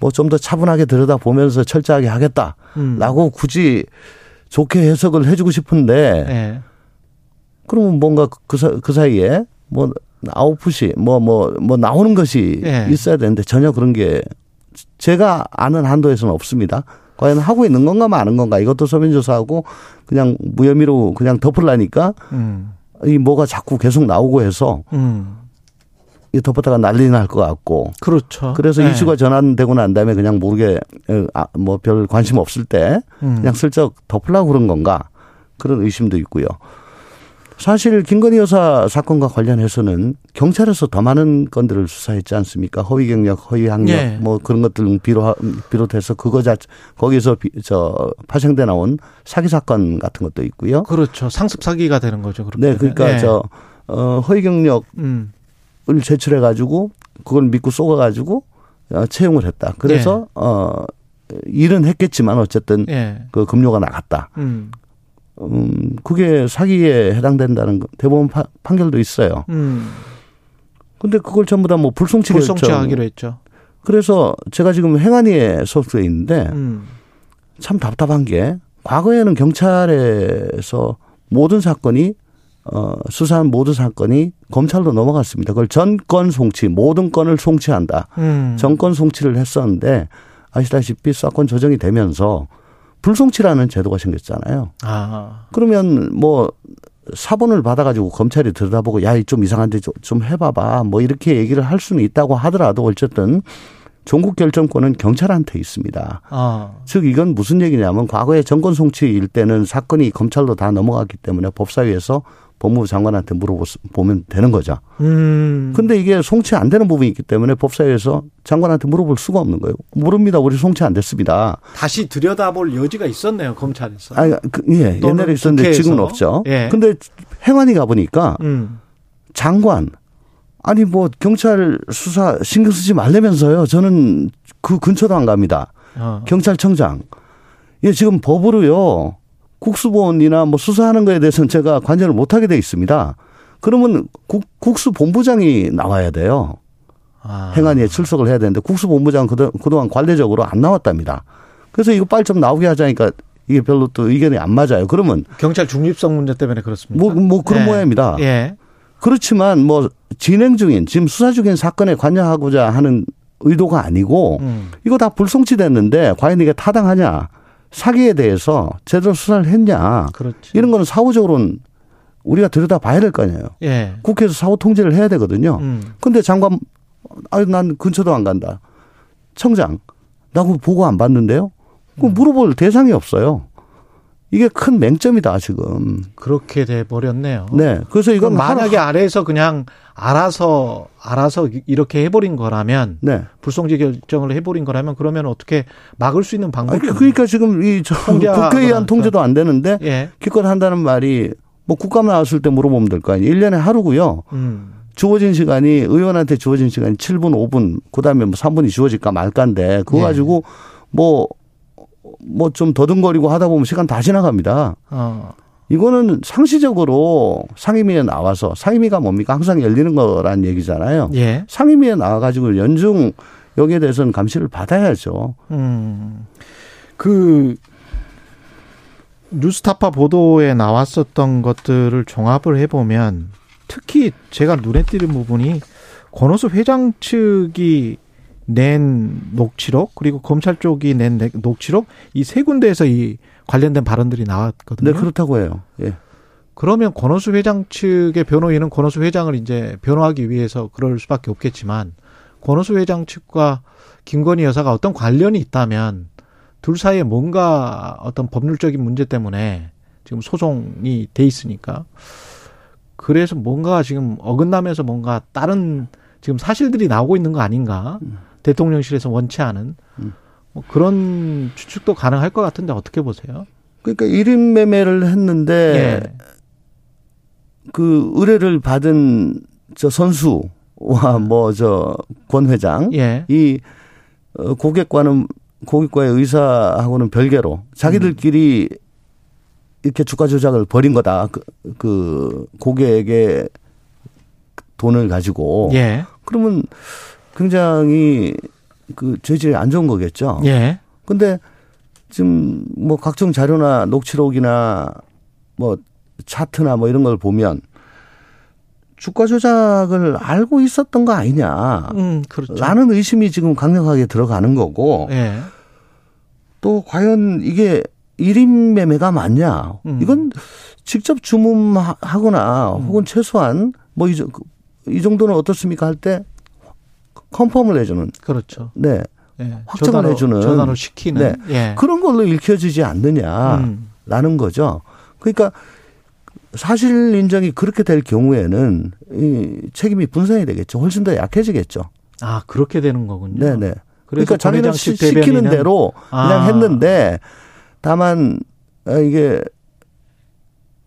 Speaker 10: 뭐 좀 더 차분하게 들여다 보면서 철저하게 하겠다라고
Speaker 2: 음.
Speaker 10: 굳이 좋게 해석을 해주고 싶은데
Speaker 2: 예.
Speaker 10: 그러면 뭔가 그, 사, 그 사이에 뭐 아웃풋이 뭐 뭐뭐 나오는 것이
Speaker 2: 예.
Speaker 10: 있어야 되는데 전혀 그런 게 제가 아는 한도에서는 없습니다. 과연 하고 있는 건가 마는 건가 이것도 서면조사하고 그냥 무혐의로 그냥 덮으려니까
Speaker 2: 음.
Speaker 10: 이 뭐가 자꾸 계속 나오고 해서
Speaker 2: 음.
Speaker 10: 이 덮었다가 난리 날 것 같고
Speaker 2: 그렇죠.
Speaker 10: 그래서
Speaker 2: 예.
Speaker 10: 이슈가 전환되고 난 다음에 그냥 모르게 아, 뭐 별 관심 없을 때
Speaker 2: 음.
Speaker 10: 그냥 슬쩍 덮으려고 그런 건가 그런 의심도 있고요. 사실 김건희 여사 사건과 관련해서는 경찰에서 더 많은 건들을 수사했지 않습니까? 허위 경력, 허위 학력
Speaker 2: 예.
Speaker 10: 뭐 그런 것들 비롯 비롯해서 그거 자 거기서 비, 저 파생돼 나온 사기 사건 같은 것도 있고요.
Speaker 2: 그렇죠. 상습 사기가 되는 거죠. 그렇게
Speaker 10: 네, 그러니까.
Speaker 2: 예.
Speaker 10: 저 어, 허위 경력을
Speaker 2: 음.
Speaker 10: 제출해 가지고 그걸 믿고 쏘아 가지고 어, 채용을 했다. 그래서 어 일은 했겠지만 어쨌든
Speaker 2: 예.
Speaker 10: 그 급료가 나갔다.
Speaker 2: 음.
Speaker 10: 음, 그게 사기에 해당된다는 거 대법원 파, 판결도 있어요.
Speaker 2: 음.
Speaker 10: 근데 그걸 전부 다 뭐 불송치
Speaker 2: 불송치
Speaker 10: 결정.
Speaker 2: 하기로 했죠.
Speaker 10: 그래서 제가 지금 행안위에 소속돼 있는데
Speaker 2: 음.
Speaker 10: 참 답답한 게 과거에는 경찰에서 모든 사건이 어, 수사한 모든 사건이 검찰로 넘어갔습니다. 그걸 전건 송치, 모든 건을 송치한다.
Speaker 2: 음.
Speaker 10: 정권 송치를 했었는데 아시다시피 사건 조정이 되면서 불송치라는 제도가 생겼잖아요.
Speaker 2: 아.
Speaker 10: 그러면 뭐 사본을 받아가지고 검찰이 들여다보고 야, 이좀 이상한데 좀- 좀 해봐봐. 뭐 이렇게 얘기를 할 수는 있다고 하더라도 어쨌든 종국 결정권은 경찰한테 있습니다.
Speaker 2: 아.
Speaker 10: 즉 이건 무슨 얘기냐면 과거에 정권 송치일 때는 사건이 검찰로 다 넘어갔기 때문에 법사위에서 법무부 장관한테 물어보면 되는 거죠.
Speaker 2: 음.
Speaker 10: 근데 이게 송치 안 되는 부분이 있기 때문에 법사위에서 장관한테 물어볼 수가 없는 거예요. 모릅니다. 우리 송치 안 됐습니다.
Speaker 2: 다시 들여다볼 여지가 있었네요 검찰에서.
Speaker 10: 아니, 그, 예, 옛날에 있었는데
Speaker 2: 국회에서.
Speaker 10: 지금은 없죠.
Speaker 2: 예.
Speaker 10: 근데 행안위 가보니까
Speaker 2: 음.
Speaker 10: 장관, 아니 뭐 경찰 수사 신경 쓰지 말라면서요. 저는 그 근처도 안 갑니다.
Speaker 2: 어.
Speaker 10: 경찰청장. 예, 지금 법으로요. 국수본이나 뭐 수사하는 거에 대해서는 제가 관여를 못 하게 돼 있습니다. 그러면 국, 국수본부장이 나와야 돼요.
Speaker 2: 아.
Speaker 10: 행안위에 출석을 해야 되는데 국수본부장 그동- 그동안 관례적으로 안 나왔답니다. 그래서 이거 빨리 좀 나오게 하자니까 이게 별로 또 의견이 안 맞아요. 그러면
Speaker 2: 경찰 중립성 문제 때문에 그렇습니까?
Speaker 10: 뭐, 뭐 그런
Speaker 2: 예.
Speaker 10: 모양입니다.
Speaker 2: 예.
Speaker 10: 그렇지만 뭐 진행 중인 지금 수사 중인 사건에 관여하고자 하는 의도가 아니고
Speaker 2: 음.
Speaker 10: 이거 다 불송치 됐는데 과연 이게 타당하냐 사기에 대해서 제대로 수사를 했냐
Speaker 2: 그렇지.
Speaker 10: 이런 거는 사후적으로는 우리가 들여다 봐야 될 거 아니에요.
Speaker 2: 예.
Speaker 10: 국회에서 사후 통제를 해야 되거든요.
Speaker 2: 음.
Speaker 10: 근데 장관 아유 난 근처도 안 간다. 청장 나 그거 보고 안 봤는데요. 그
Speaker 2: 음.
Speaker 10: 물어볼 대상이 없어요. 이게 큰 맹점이다 지금.
Speaker 2: 그렇게 돼 버렸네요.
Speaker 10: 네. 그래서 이건
Speaker 2: 만약에
Speaker 10: 하나-
Speaker 2: 아래에서 그냥 알아서 알아서 이렇게 해버린 거라면
Speaker 10: 네.
Speaker 2: 불송치 결정을 해버린 거라면 그러면 어떻게 막을 수 있는 방법이
Speaker 10: 아니, 그러니까 지금
Speaker 2: 통제하거나
Speaker 10: 국회의원 통제도 안 되는데
Speaker 2: 예.
Speaker 10: 기껏 한다는 말이 뭐 국감 나왔을 때 물어보면 될 거 아니에요. 1년에 하루고요.
Speaker 2: 음.
Speaker 10: 주어진 시간이 의원한테 주어진 시간이 7분, 5분, 그다음에 뭐 3분이 주어질까 말까인데 그거
Speaker 2: 예.
Speaker 10: 가지고 뭐 뭐 좀 더듬거리고 하다 보면 시간 다 지나갑니다.
Speaker 2: 어.
Speaker 10: 이거는 상시적으로 상임위에 나와서 상임위가 뭡니까? 항상 열리는 거란 얘기잖아요.
Speaker 2: 예.
Speaker 10: 상임위에 나와가지고 연중 여기에 대해서는 감시를 받아야죠.
Speaker 2: 음. 그 뉴스타파 보도에 나왔었던 것들을 종합을 해보면 특히 제가 눈에 띄는 부분이 권오수 회장 측이 낸 녹취록 그리고 검찰 쪽이 낸 내- 녹취록 이 세 군데에서 이 관련된 발언들이 나왔거든요.
Speaker 10: 네, 그렇다고 해요. 예.
Speaker 2: 그러면 권오수 회장 측의 변호인은 권오수 회장을 이제 변호하기 위해서 그럴 수밖에 없겠지만 권오수 회장 측과 김건희 여사가 어떤 관련이 있다면 둘 사이에 뭔가 어떤 법률적인 문제 때문에 지금 소송이 돼 있으니까 그래서 뭔가 지금 어긋나면서 뭔가 다른 지금 사실들이 나오고 있는 거 아닌가 대통령실에서 원치 않은 뭐 그런 추측도 가능할 것 같은데 어떻게 보세요?
Speaker 10: 그러니까 1인 매매를 했는데
Speaker 2: 예.
Speaker 10: 그 의뢰를 받은 저 선수와 뭐 저 권 회장
Speaker 2: 예.
Speaker 10: 이 어, 고객과는 고객과의 의사하고는 별개로 자기들끼리 이렇게 주가 조작을 벌인 거다. 그, 그 고객에게 돈을 가지고
Speaker 2: 예.
Speaker 10: 그러면 굉장히 그 죄질이 안 좋은 거겠죠.
Speaker 2: 예.
Speaker 10: 근데 지금 뭐 각종 자료나 녹취록이나 뭐 차트나 뭐 이런 걸 보면 주가 조작을 알고 있었던 거 아니냐.
Speaker 2: 음, 그렇죠.
Speaker 10: 라는 의심이 지금 강력하게 들어가는 거고
Speaker 2: 예.
Speaker 10: 또 과연 이게 1인 매매가 맞냐.
Speaker 2: 음.
Speaker 10: 이건 직접 주문하거나 혹은 최소한 뭐 이 정도는 어떻습니까 할 때 컨펌을 해주는.
Speaker 2: 그렇죠.
Speaker 10: 네.
Speaker 2: 예.
Speaker 10: 확정을
Speaker 2: 전화로,
Speaker 10: 해주는.
Speaker 2: 전화로 시키는.
Speaker 10: 네.
Speaker 2: 예.
Speaker 10: 그런 걸로 읽혀지지 않느냐라는
Speaker 2: 음.
Speaker 10: 거죠. 그러니까 사실 인정이 그렇게 될 경우에는 이 책임이 분산이 되겠죠. 훨씬 더 약해지겠죠.
Speaker 2: 아, 그렇게 되는 거군요.
Speaker 10: 네네.
Speaker 2: 그래서
Speaker 10: 그러니까 자기는 시,
Speaker 2: 대변인은-
Speaker 10: 대로 그냥
Speaker 2: 아.
Speaker 10: 했는데 다만 어, 이게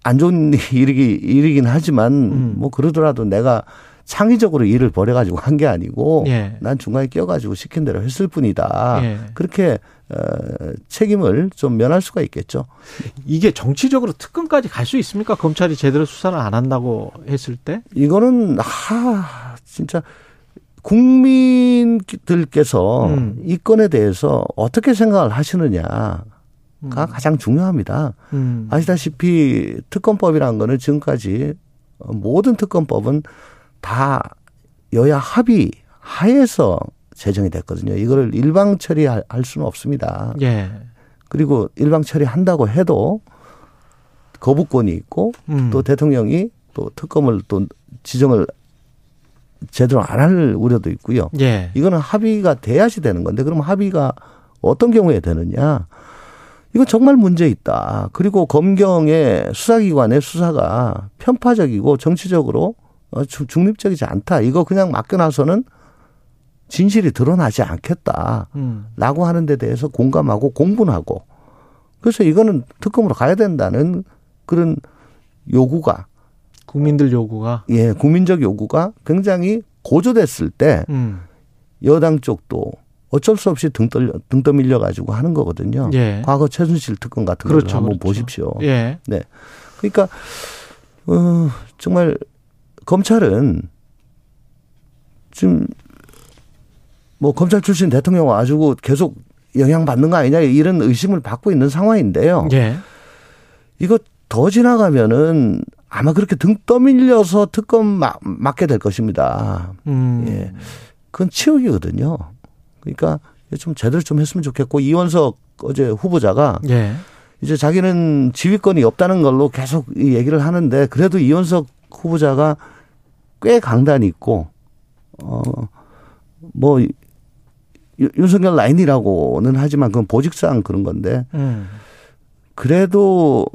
Speaker 10: 안 좋은 일이기, 일이긴 하지만
Speaker 2: 음.
Speaker 10: 뭐 그러더라도 내가 창의적으로 일을 벌여가지고 한 게 아니고
Speaker 2: 예.
Speaker 10: 난 중간에 끼어가지고 시킨 대로 했을 뿐이다.
Speaker 2: 예.
Speaker 10: 그렇게 어, 책임을 좀 면할 수가 있겠죠.
Speaker 2: 이게 정치적으로 특검까지 갈 수 있습니까? 검찰이 제대로 수사를 안 한다고 했을 때?
Speaker 10: 이거는 하 진짜 국민들께서
Speaker 2: 음.
Speaker 10: 이 건에 대해서 어떻게 생각을 하시느냐 가 가장 중요합니다.
Speaker 2: 음.
Speaker 10: 아시다시피 특검법이라는 거는 지금까지 모든 특검법은 다 여야 합의 하에서 제정이 됐거든요. 이거를 일방 처리할 할 수는 없습니다.
Speaker 2: 예.
Speaker 10: 그리고 일방 처리한다고 해도 거부권이 있고
Speaker 2: 음.
Speaker 10: 또 대통령이 또 특검을 또 지정을 제대로 안 할 우려도 있고요.
Speaker 2: 예.
Speaker 10: 이거는 합의가 돼야지 되는 건데 그럼 합의가 어떤 경우에 되느냐? 이건 정말 문제 있다. 그리고 검경의 수사기관의 수사가 편파적이고 정치적으로 중립적이지 않다. 이거 그냥 맡겨놔서는 진실이 드러나지 않겠다.
Speaker 2: 음.
Speaker 10: 라고 하는 데 대해서 공감하고 공분하고 그래서 이거는 특검으로 가야 된다는 그런 요구가
Speaker 2: 국민들 요구가
Speaker 10: 예, 국민적 요구가 굉장히 고조됐을 때
Speaker 2: 음.
Speaker 10: 여당 쪽도 어쩔 수 없이 등 떨려 등 떠밀려 가지고 하는 거거든요.
Speaker 2: 예.
Speaker 10: 과거 최순실 특검 같은
Speaker 2: 그렇죠,
Speaker 10: 걸 한번
Speaker 2: 그렇죠.
Speaker 10: 보십시오.
Speaker 2: 예.
Speaker 10: 네. 그러니까 어 정말 검찰은 지금 뭐 검찰 출신 대통령 와가지고 계속 영향받는 거 아니냐 이런 의심을 받고 있는 상황인데요.
Speaker 2: 예.
Speaker 10: 이거 더 지나가면은 아마 그렇게 등 떠밀려서 특검 막, 맡게 될 것입니다.
Speaker 2: 음.
Speaker 10: 예. 그건 치욕이거든요. 그러니까 좀 제대로 좀 했으면 좋겠고 이원석 어제 후보자가
Speaker 2: 예.
Speaker 10: 이제 자기는 지휘권이 없다는 걸로 계속 이 얘기를 하는데 그래도 이원석 후보자가 꽤 강단이 있고 어뭐 윤석열 라인이라고는 하지만 그건 보직상 그런 건데
Speaker 2: 음.
Speaker 10: 그래도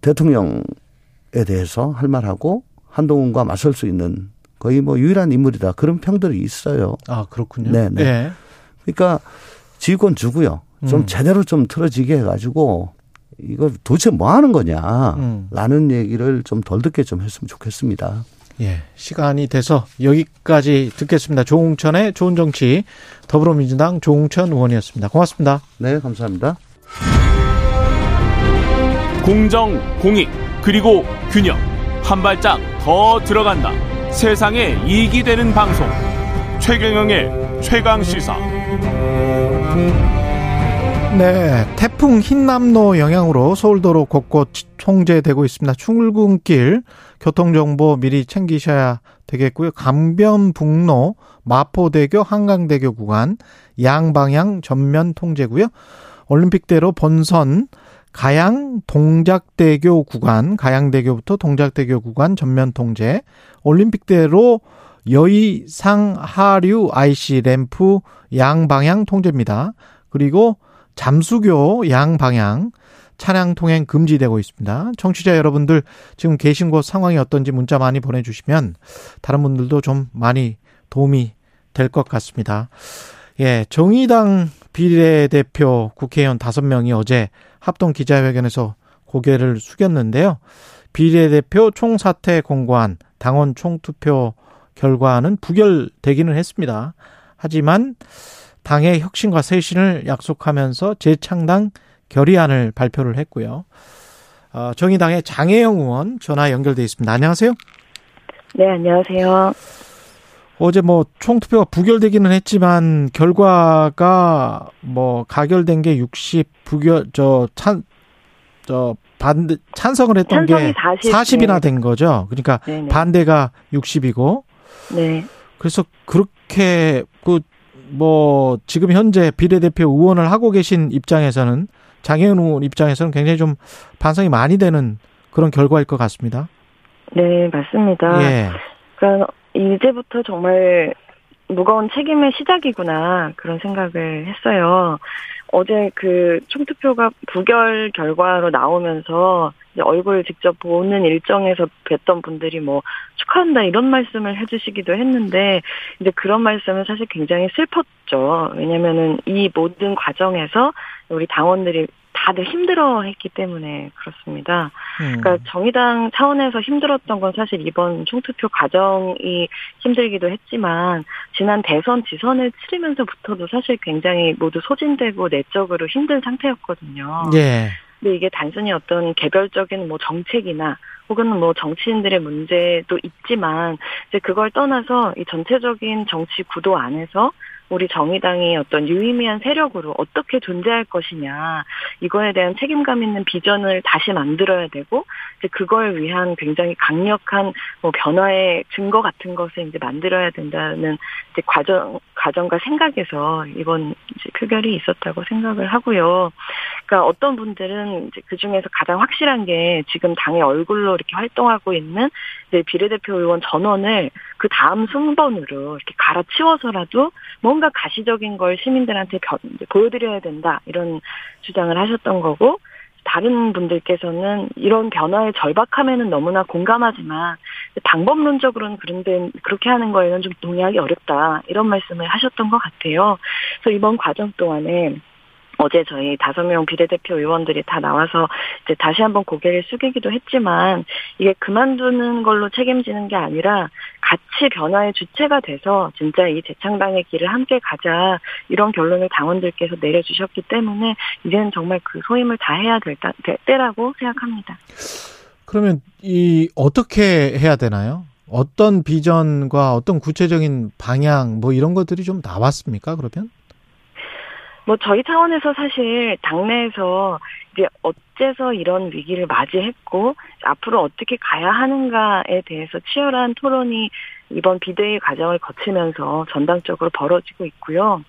Speaker 10: 대통령에 대해서 할 말하고 한동훈과 맞설 수 있는 거의 뭐 유일한 인물이다 그런 평들이 있어요.
Speaker 2: 아, 그렇군요.
Speaker 10: 네, 네.
Speaker 2: 예.
Speaker 10: 그러니까 지휘권 주고요. 좀
Speaker 2: 음.
Speaker 10: 제대로 좀 틀어지게 해가지고 이거 도대체 뭐 하는 거냐.
Speaker 2: 음.
Speaker 10: 라는 얘기를 좀 덜 듣게 좀 했으면 좋겠습니다.
Speaker 2: 예. 시간이 돼서 여기까지 듣겠습니다. 조웅천의 좋은 정치 더불어민주당 조웅천 의원이었습니다. 고맙습니다.
Speaker 10: 네, 감사합니다.
Speaker 1: 공정, 공익, 그리고 균형. 한 발짝 더 들어간다. 세상에 이익이 되는 방송. 최경영의 최강 시사.
Speaker 2: 네, 태풍 흰남노 영향으로 서울도로 곳곳 통제되고 있습니다. 출근길 교통정보 미리 챙기셔야 되겠고요. 감변북로 마포대교 한강대교 구간 양방향 전면 통제고요. 올림픽대로 본선 가양 동작대교 구간 가양대교부터 동작대교 구간 전면 통제 올림픽대로 여의상 하류 IC 램프 양방향 통제입니다. 그리고 잠수교 양 방향 차량 통행 금지되고 있습니다. 청취자 여러분들 지금 계신 곳 상황이 어떤지 문자 많이 보내주시면 다른 분들도 좀 많이 도움이 될 것 같습니다. 예, 정의당 비례대표 국회의원 다섯 명이 어제 합동 기자회견에서 고개를 숙였는데요. 비례대표 총사퇴 공고안 당원 총투표 결과는 부결되기는 했습니다. 하지만 당의 혁신과 쇄신을 약속하면서 재창당 결의안을 발표를 했고요. 어, 정의당의 장혜영 의원 전화 연결돼 있습니다. 안녕하세요.
Speaker 11: 네, 안녕하세요.
Speaker 2: 어제 뭐 총투표가 부결되기는 했지만 결과가 뭐 가결된 게 60, 부결 저 찬 저 반대 찬성을 했던 게 40, 40이나 된 거죠. 그러니까 네네. 반대가 60이고.
Speaker 11: 네.
Speaker 2: 그래서 그렇게 그 뭐 지금 현재 비례대표 의원을 하고 계신 입장에서는 장혜은 의원 입장에서는 굉장히 좀 반성이 많이 되는 그런 결과일 것 같습니다.
Speaker 11: 네, 맞습니다. 예. 그러니까 이제부터 정말 무거운 책임의 시작이구나 그런 생각을 했어요. 어제 그 총투표가 부결 결과로 나오면서 얼굴 직접 보는 일정에서 뵀던 분들이 뭐 축하한다 이런 말씀을 해주시기도 했는데 이제 그런 말씀은 사실 굉장히 슬펐죠. 왜냐면은 이 모든 과정에서 우리 당원들이 다들 힘들어했기 때문에 그렇습니다. 음. 그러니까 정의당 차원에서 힘들었던 건 사실 이번 총투표 과정이 힘들기도 했지만 지난 대선 지선을 치르면서부터도 사실 굉장히 모두 소진되고 내적으로 힘든 상태였거든요.
Speaker 2: 예.
Speaker 11: 근데 이게 단순히 어떤 개별적인 뭐 정책이나 혹은 뭐 정치인들의 문제도 있지만 이제 그걸 떠나서 이 전체적인 정치 구도 안에서 우리 정의당이 어떤 유의미한 세력으로 어떻게 존재할 것이냐 이거에 대한 책임감 있는 비전을 다시 만들어야 되고 이제 그걸 위한 굉장히 강력한 뭐 변화의 증거 같은 것을 이제 만들어야 된다는 이제 과정 과정과 생각에서 이번 이제 표결이 있었다고 생각을 하고요. 그러니까 어떤 분들은 이제 그 중에서 가장 확실한 게 지금 당의 얼굴로 이렇게 활동하고 있는 이제 비례대표 의원 전원을 그 다음 순번으로 이렇게 갈아치워서라도 뭔가 가시적인 걸 시민들한테 보여드려야 된다 이런 주장을 하셨던 거고 다른 분들께서는 이런 변화의 절박함에는 너무나 공감하지만 방법론적으로는 그런데 그렇게 하는 거에는 좀 동의하기 어렵다 이런 말씀을 하셨던 것 같아요. 그래서 이번 과정 동안에 어제 저희 다섯 명 비례대표 의원들이 다 나와서 이제 다시 한번 고개를 숙이기도 했지만 이게 그만두는 걸로 책임지는 게 아니라 같이 변화의 주체가 돼서 진짜 이 재창당의 길을 함께 가자 이런 결론을 당원들께서 내려주셨기 때문에 이제는 정말 그 소임을 다 해야 될 때라고 생각합니다.
Speaker 2: 그러면 이 어떻게 해야 되나요? 어떤 비전과 어떤 구체적인 방향 뭐 이런 것들이 좀 나왔습니까? 그러면?
Speaker 11: 뭐 저희 차원에서 사실 당내에서 이제 어째서 이런 위기를 맞이했고 앞으로 어떻게 가야 하는가에 대해서 치열한 토론이 이번 비대위 과정을 거치면서 전당적으로 벌어지고 있고요.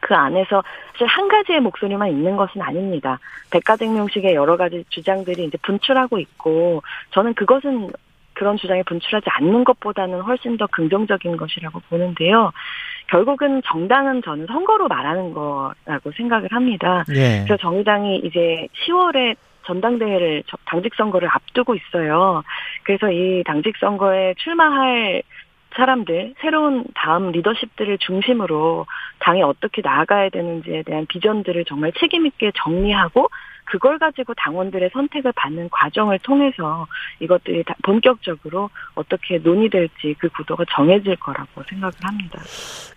Speaker 11: 그 안에서 사실 한 가지의 목소리만 있는 것은 아닙니다. 백가쟁명식의 여러 가지 주장들이 이제 분출하고 있고 저는 그것은 그런 주장이 분출하지 않는 것보다는 훨씬 더 긍정적인 것이라고 보는데요. 결국은 정당은 저는 선거로 말하는 거라고 생각을 합니다.
Speaker 2: 예.
Speaker 11: 그래서 정의당이 이제 10월에 전당대회를 당직 선거를 앞두고 있어요. 그래서 이 당직 선거에 출마할 사람들, 새로운 다음 리더십들을 중심으로 당이 어떻게 나아가야 되는지에 대한 비전들을 정말 책임있게 정리하고 그걸 가지고 당원들의 선택을 받는 과정을 통해서 이것들이 본격적으로 어떻게 논의될지 그 구도가 정해질 거라고 생각을 합니다.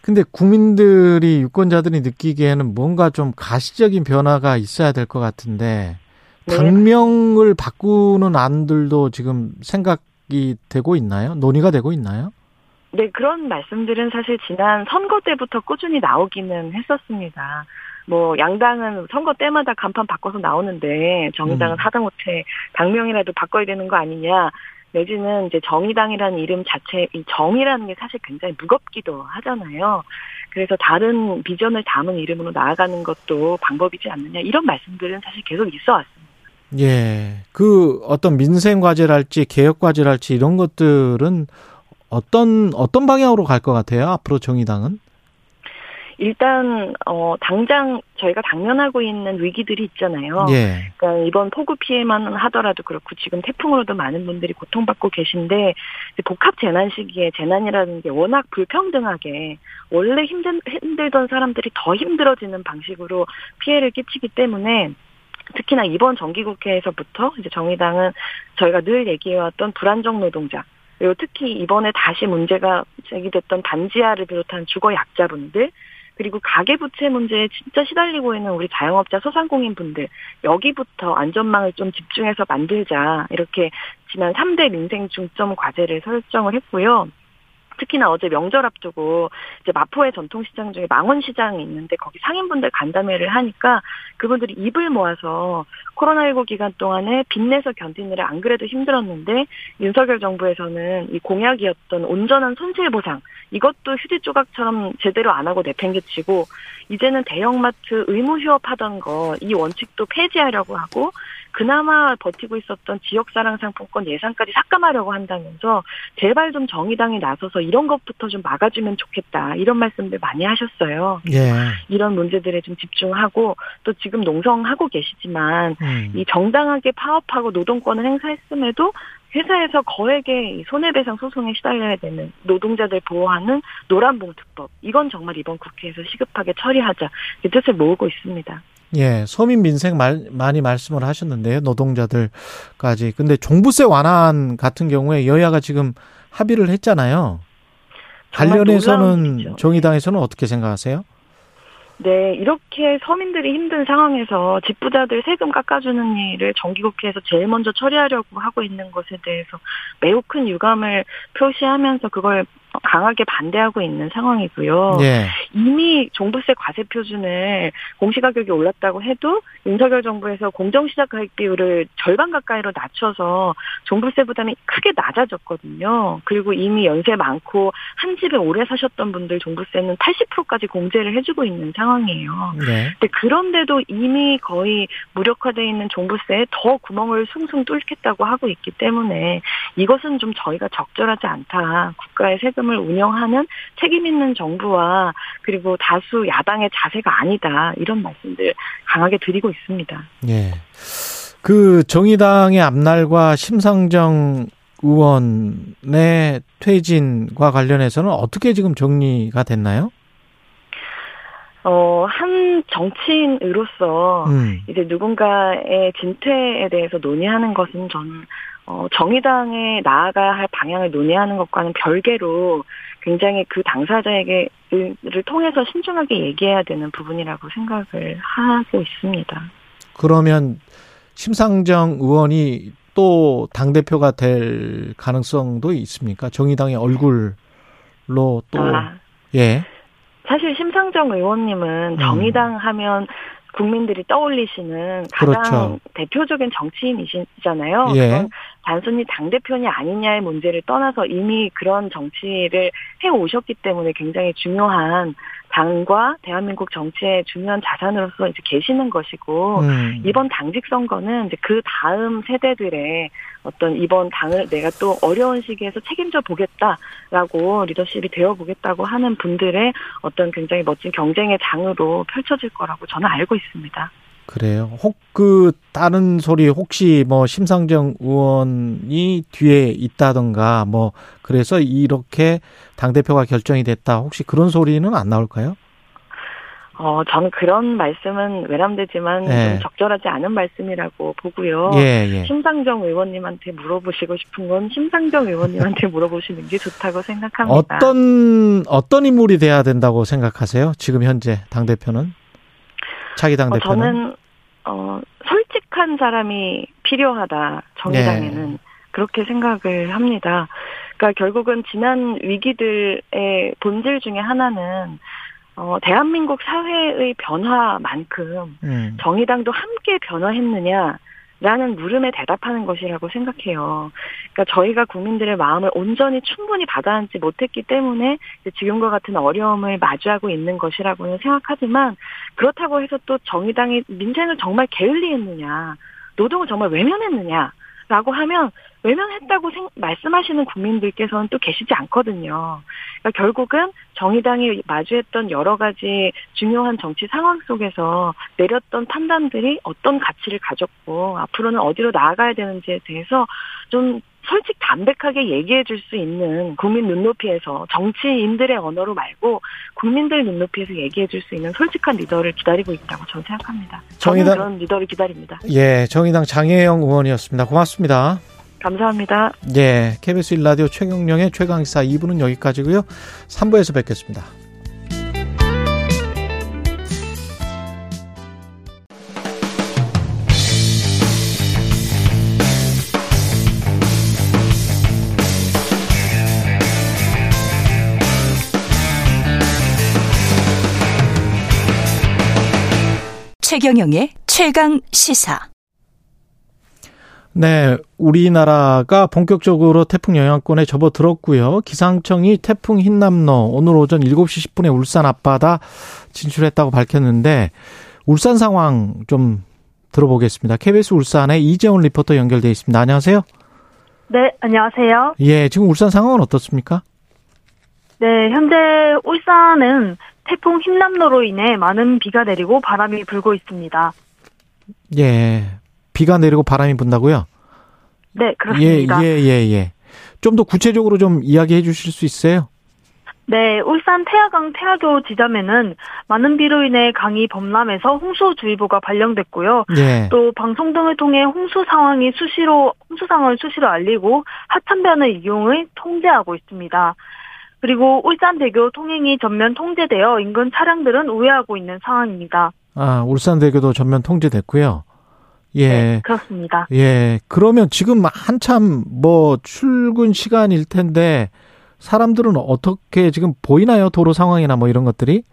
Speaker 2: 근데 국민들이 유권자들이 느끼기에는 뭔가 좀 가시적인 변화가 있어야 될 것 같은데 네. 당명을 바꾸는 안들도 지금 생각이 되고 있나요? 논의가 되고 있나요?
Speaker 11: 네, 그런 말씀들은 사실 지난 선거 때부터 꾸준히 나오기는 했었습니다. 뭐 양당은 선거 때마다 간판 바꿔서 나오는데 정의당은 음. 하다못해 당명이라도 바꿔야 되는 거 아니냐 내지는 이제 정의당이라는 이름 자체 이 정이라는 게 사실 굉장히 무겁기도 하잖아요. 그래서 다른 비전을 담은 이름으로 나아가는 것도 방법이지 않느냐 이런 말씀들은 사실 계속 있어 왔습니다.
Speaker 2: 예. 그 어떤 민생 과제랄지 개혁 과제랄지 이런 것들은 어떤 어떤 방향으로 갈 것 같아요? 앞으로 정의당은?
Speaker 11: 일단 어 당장 저희가 당면하고 있는 위기들이 있잖아요.
Speaker 2: 예.
Speaker 11: 그러니까 이번 폭우 피해만 하더라도 그렇고 지금 태풍으로도 많은 분들이 고통받고 계신데 복합 재난 시기에 재난이라는 게 워낙 불평등하게 원래 힘든 힘들던 사람들이 더 힘들어지는 방식으로 피해를 끼치기 때문에 특히나 이번 정기국회에서부터 이제 정의당은 저희가 늘 얘기해왔던 불안정 노동자 그리고 특히 이번에 다시 문제가 제기됐던 단지하를 비롯한 주거 약자분들 그리고 가계부채 문제에 진짜 시달리고 있는 우리 자영업자 소상공인 분들 여기부터 안전망을 좀 집중해서 만들자 이렇게 지난 3대 민생 중점 과제를 설정을 했고요. 특히나 어제 명절 앞두고 이제 마포의 전통시장 중에 망원시장이 있는데 거기 상인분들 간담회를 하니까 그분들이 입을 모아서 코로나19 기간 동안에 빚내서 견디느라 안 그래도 힘들었는데 윤석열 정부에서는 이 공약이었던 온전한 손실보상 이것도 휴지 조각처럼 제대로 안 하고 내팽개치고 이제는 대형마트 의무 휴업하던 거 이 원칙도 폐지하려고 하고 그나마 버티고 있었던 지역사랑 상품권 예산까지 삭감하려고 한다면서 제발 좀 정의당이 나서서 이런 것부터 좀 막아주면 좋겠다 이런 말씀들 많이 하셨어요.
Speaker 2: 예.
Speaker 11: 이런 문제들에 좀 집중하고 또 지금 농성하고 계시지만 음. 이 정당하게 파업하고 노동권을 행사했음에도 회사에서 거액의 손해배상 소송에 시달려야 되는 노동자들 보호하는 노란봉투법 이건 정말 이번 국회에서 시급하게 처리하자 이 뜻을 모으고 있습니다.
Speaker 2: 예, 서민 민생 말, 많이 말씀을 하셨는데요. 노동자들까지. 근데 종부세 완화안 같은 경우에 여야가 지금 합의를 했잖아요. 관련해서는 정의당에서는 어떻게 생각하세요?
Speaker 11: 네, 이렇게 서민들이 힘든 상황에서 집부자들 세금 깎아주는 일을 정기국회에서 제일 먼저 처리하려고 하고 있는 것에 대해서 매우 큰 유감을 표시하면서 그걸 강하게 반대하고 있는 상황이고요. 예. 이미 종부세 과세 표준을 공시가격이 올랐다고 해도 윤석열 정부에서 공정시작 가액 비율을 절반 가까이로 낮춰서 종부세 부담이 크게 낮아졌거든요. 그리고 이미 연세 많고 한 집에 오래 사셨던 분들 종부세는 80%까지 공제를 해주고 있는 상황이에요. 네. 근데 그런데도 이미 거의 무력화되어 있는 종부세에 더 구멍을 숭숭 뚫겠다고 하고 있기 때문에 이것은 좀 저희가 적절하지 않다. 국가의 세금 세금을 운영하는 책임 있는 정부와 그리고 다수 야당의 자세가 아니다 이런 말씀들 강하게 드리고 있습니다.
Speaker 2: 예. 그 정의당의 앞날과 심상정 의원의 퇴진과 관련해서는 어떻게 지금 정리가 됐나요?
Speaker 11: 어, 한 정치인으로서 음. 이제 누군가의 진퇴에 대해서 논의하는 것은 저는 어, 정의당에 나아가야 할 방향을 논의하는 것과는 별개로 굉장히 그 당사자에게 를 통해서 신중하게 얘기해야 되는 부분이라고 생각을 하고 있습니다.
Speaker 2: 그러면 심상정 의원이 또 당 대표가 될 가능성도 있습니까? 정의당의 얼굴로 또, 아, 예.
Speaker 11: 사실 심상정 의원님은 음. 정의당 하면 국민들이 떠올리시는 가장 그렇죠. 대표적인 정치인이시잖아요. 예. 단순히 당대표냐 아니냐의 문제를 떠나서 이미 그런 정치를 해 오셨기 때문에 굉장히 중요한 당과 대한민국 정치의 중요한 자산으로서 이제 계시는 것이고 음. 이번 당직 선거는 이제 그 다음 세대들의 어떤 이번 당을 내가 또 어려운 시기에서 책임져 보겠다라고 리더십이 되어 보겠다고 하는 분들의 어떤 굉장히 멋진 경쟁의 장으로 펼쳐질 거라고 저는 알고 있습니다.
Speaker 2: 그래요. 혹 그 다른 소리 혹시 뭐 심상정 의원이 뒤에 있다던가 뭐 그래서 이렇게 당 대표가 결정이 됐다. 혹시 그런 소리는 안 나올까요?
Speaker 11: 어, 저는 그런 말씀은 외람되지만 네. 좀 적절하지 않은 말씀이라고 보고요. 예, 예. 심상정 의원님한테 물어보시고 싶은 건 심상정 의원님한테 물어보시는 게 좋다고 생각합니다.
Speaker 2: 어떤 어떤 인물이 돼야 된다고 생각하세요? 지금 현재 당 대표는 차기 당 대표는
Speaker 11: 어, 저는 어, 솔직한 사람이 필요하다, 정의당에는. 네. 그렇게 생각을 합니다. 그러니까 결국은 지난 위기들의 본질 중에 하나는 어, 대한민국 사회의 변화만큼 음. 정의당도 함께 변화했느냐, 라는 물음에 대답하는 것이라고 생각해요. 그러니까 저희가 국민들의 마음을 온전히 충분히 받아안지 못했기 때문에 지금과 같은 어려움을 마주하고 있는 것이라고는 생각하지만 그렇다고 해서 또 정의당이 민생을 정말 게을리했느냐, 노동을 정말 외면했느냐, 라고 하면 외면했다고 생, 말씀하시는 국민들께서는 또 계시지 않거든요. 그러니까 결국은 정의당이 마주했던 여러 가지 중요한 정치 상황 속에서 내렸던 판단들이 어떤 가치를 가졌고 앞으로는 어디로 나아가야 되는지에 대해서 좀 솔직 담백하게 얘기해 줄 수 있는 국민 눈높이에서 정치인들의 언어로 말고 국민들 눈높이에서 얘기해 줄 수 있는 솔직한 리더를 기다리고 있다고 저는 생각합니다. 저는
Speaker 2: 정의당-
Speaker 11: 그런 리더를 기다립니다.
Speaker 2: 예, 정의당 장혜영 의원이었습니다. 고맙습니다.
Speaker 11: 감사합니다.
Speaker 2: 예, KBS 1라디오 최경령의 최강사 2부는 여기까지고요. 3부에서 뵙겠습니다.
Speaker 3: 최경영의 최강 시사.
Speaker 2: 네, 우리나라가 본격적으로 태풍 영향권에 접어들었고요. 기상청이 태풍 흰남노 오늘 오전 7시 10분에 울산 앞바다 진출했다고 밝혔는데 울산 상황 좀 들어보겠습니다. KBS 울산의 이재원 리포터 연결돼 있습니다. 안녕하세요.
Speaker 12: 네, 안녕하세요.
Speaker 2: 예, 지금 울산 상황은 어떻습니까?
Speaker 12: 네, 현재 울산은 태풍 흰남노로 인해 많은 비가 내리고 바람이 불고 있습니다.
Speaker 2: 예, 비가 내리고 바람이 분다고요?
Speaker 12: 네, 그렇습니다.
Speaker 2: 예, 예, 예, 예. 좀 더 구체적으로 좀 이야기해 주실 수 있어요?
Speaker 12: 네, 울산 태화강 태화교 지점에는 많은 비로 인해 강이 범람해서 홍수주의보가 발령됐고요.
Speaker 2: 예.
Speaker 12: 또 방송 등을 통해 홍수 상황이 수시로 홍수 상황을 수시로 알리고 하천변의 이용을 통제하고 있습니다. 그리고 울산대교 통행이 전면 통제되어 인근 차량들은 우회하고 있는 상황입니다.
Speaker 2: 아, 울산대교도 전면 통제됐고요. 예.
Speaker 12: 네, 그렇습니다.
Speaker 2: 예. 그러면 지금 한참 뭐 출근 시간일 텐데 사람들은 어떻게 지금 보이나요? 도로 상황이나 뭐 이런 것들이?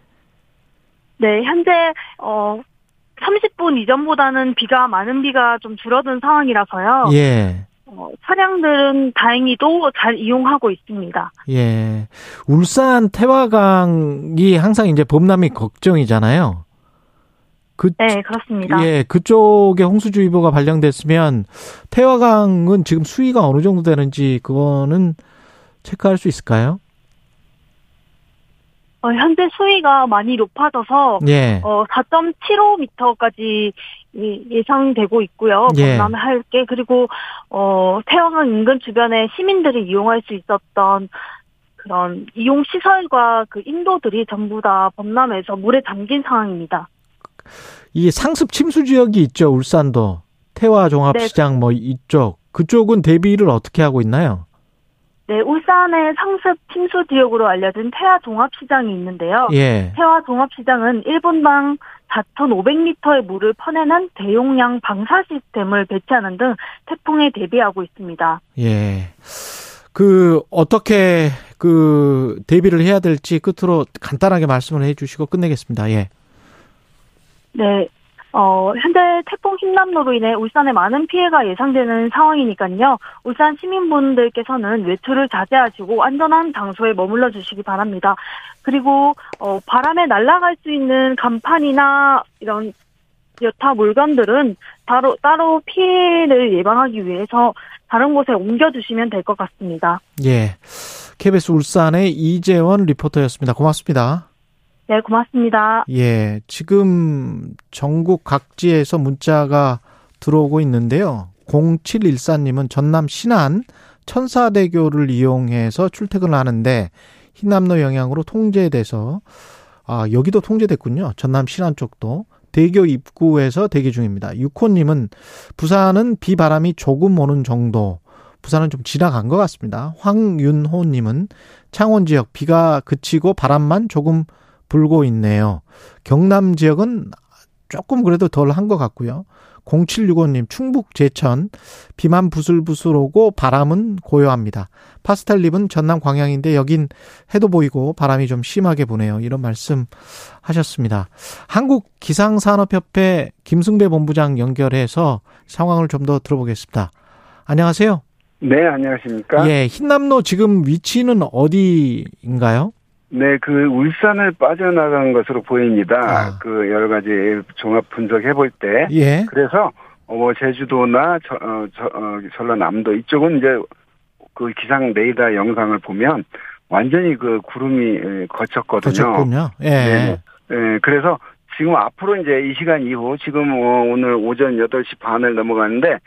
Speaker 12: 네, 현재 어 30분 이전보다는 비가 많은 비가 좀 줄어든 상황이라서요.
Speaker 2: 예.
Speaker 12: 어, 차량들은 다행히도 잘 이용하고 있습니다.
Speaker 2: 예. 울산 태화강이 항상 이제 범람이 걱정이잖아요. 그
Speaker 12: 네, 그렇습니다.
Speaker 2: 예, 그쪽에 홍수주의보가 발령됐으면 태화강은 지금 수위가 어느 정도 되는지 그거는 체크할 수 있을까요?
Speaker 12: 어, 현재 수위가 많이 높아져서
Speaker 2: 예.
Speaker 12: 어 4.75m까지 예상되고 있고요.
Speaker 2: 예.
Speaker 12: 범람할 게 그리고 어 태화강 인근 주변에 시민들이 이용할 수 있었던 그런 이용 시설과 그 인도들이 전부 다 범람해서 물에 잠긴 상황입니다.
Speaker 2: 이 상습 침수 지역이 있죠, 울산도. 태화 종합시장 뭐 이쪽. 그쪽은 대비를 어떻게 하고 있나요?
Speaker 12: 네, 울산의 상습 침수 지역으로 알려진 태화 종합시장이 있는데요.
Speaker 2: 예.
Speaker 12: 태화 종합시장은 1분당 4,500리터의 물을 퍼내는 대용량 방사 시스템을 배치하는 등 태풍에 대비하고 있습니다.
Speaker 2: 예. 그 어떻게 그 대비를 해야 될지 끝으로 간단하게 말씀을 해 주시고 끝내겠습니다. 예.
Speaker 12: 네. 어, 현재 태풍 흰남노로 인해 울산에 많은 피해가 예상되는 상황이니까요. 울산 시민분들께서는 외출을 자제하시고 안전한 장소에 머물러 주시기 바랍니다. 그리고 어, 바람에 날아갈 수 있는 간판이나 이런 여타 물건들은 따로 따로 피해를 예방하기 위해서 다른 곳에 옮겨 주시면 될 것 같습니다.
Speaker 2: 예. KBS 울산의 이재원 리포터였습니다. 고맙습니다.
Speaker 12: 네, 고맙습니다.
Speaker 2: 예. 지금 전국 각지에서 문자가 들어오고 있는데요. 0714님은 전남 신안 천사대교를 이용해서 출퇴근을 하는데 흰남노 영향으로 통제돼서 아, 여기도 통제됐군요. 전남 신안 쪽도 대교 입구에서 대기 중입니다. 육호님은 부산은 비바람이 조금 오는 정도. 부산은 좀 지나간 것 같습니다. 황윤호님은 창원 지역 비가 그치고 바람만 조금 불고 있네요. 경남 지역은 조금 그래도 덜 한 것 같고요. 0765님 충북 제천 비만 부슬부슬 오고 바람은 고요합니다. 파스텔립은 전남 광양인데 여긴 해도 보이고 바람이 좀 심하게 부네요. 이런 말씀 하셨습니다. 한국 기상산업협회 김승배 본부장 연결해서 상황을 좀 더 들어보겠습니다. 안녕하세요.
Speaker 13: 네, 안녕하십니까?
Speaker 2: 예, 흰남노 지금 위치는 어디인가요?
Speaker 13: 네, 그 울산을 빠져나간 것으로 보입니다. 그 여러 가지 종합 분석해 볼 때.
Speaker 2: 예.
Speaker 13: 그래서 어, 뭐 제주도나 저, 어, 저, 어, 전라남도 이쪽은 이제 그 기상 레이더 영상을 보면 완전히 그 구름이 에, 거쳤거든요.
Speaker 2: 거쳤군요. 예.
Speaker 13: 네. 예, 그래서 지금 앞으로 이제 이 시간 이후 지금 어, 오늘 오전 8시 반을 넘어가는데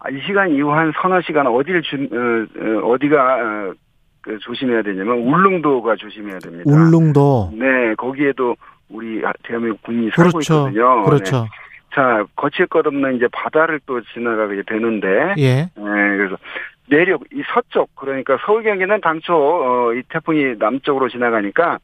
Speaker 13: 아, 이 시간 이후 한 서너 시간 어디를 주, 어, 어, 어디가 어, 그 조심해야 되냐면 울릉도가 조심해야 됩니다.
Speaker 2: 울릉도.
Speaker 13: 네, 거기에도 우리 대한민국 군인이 살고
Speaker 2: 그렇죠.
Speaker 13: 있거든요.
Speaker 2: 그렇죠.
Speaker 13: 네. 자, 거칠 것 없는 이제 바다를 또 지나가게 되는데,
Speaker 2: 예.
Speaker 13: 네, 그래서 내륙 이 서쪽 그러니까 서울 경기는 당초 어, 이 태풍이 남쪽으로 지나가니까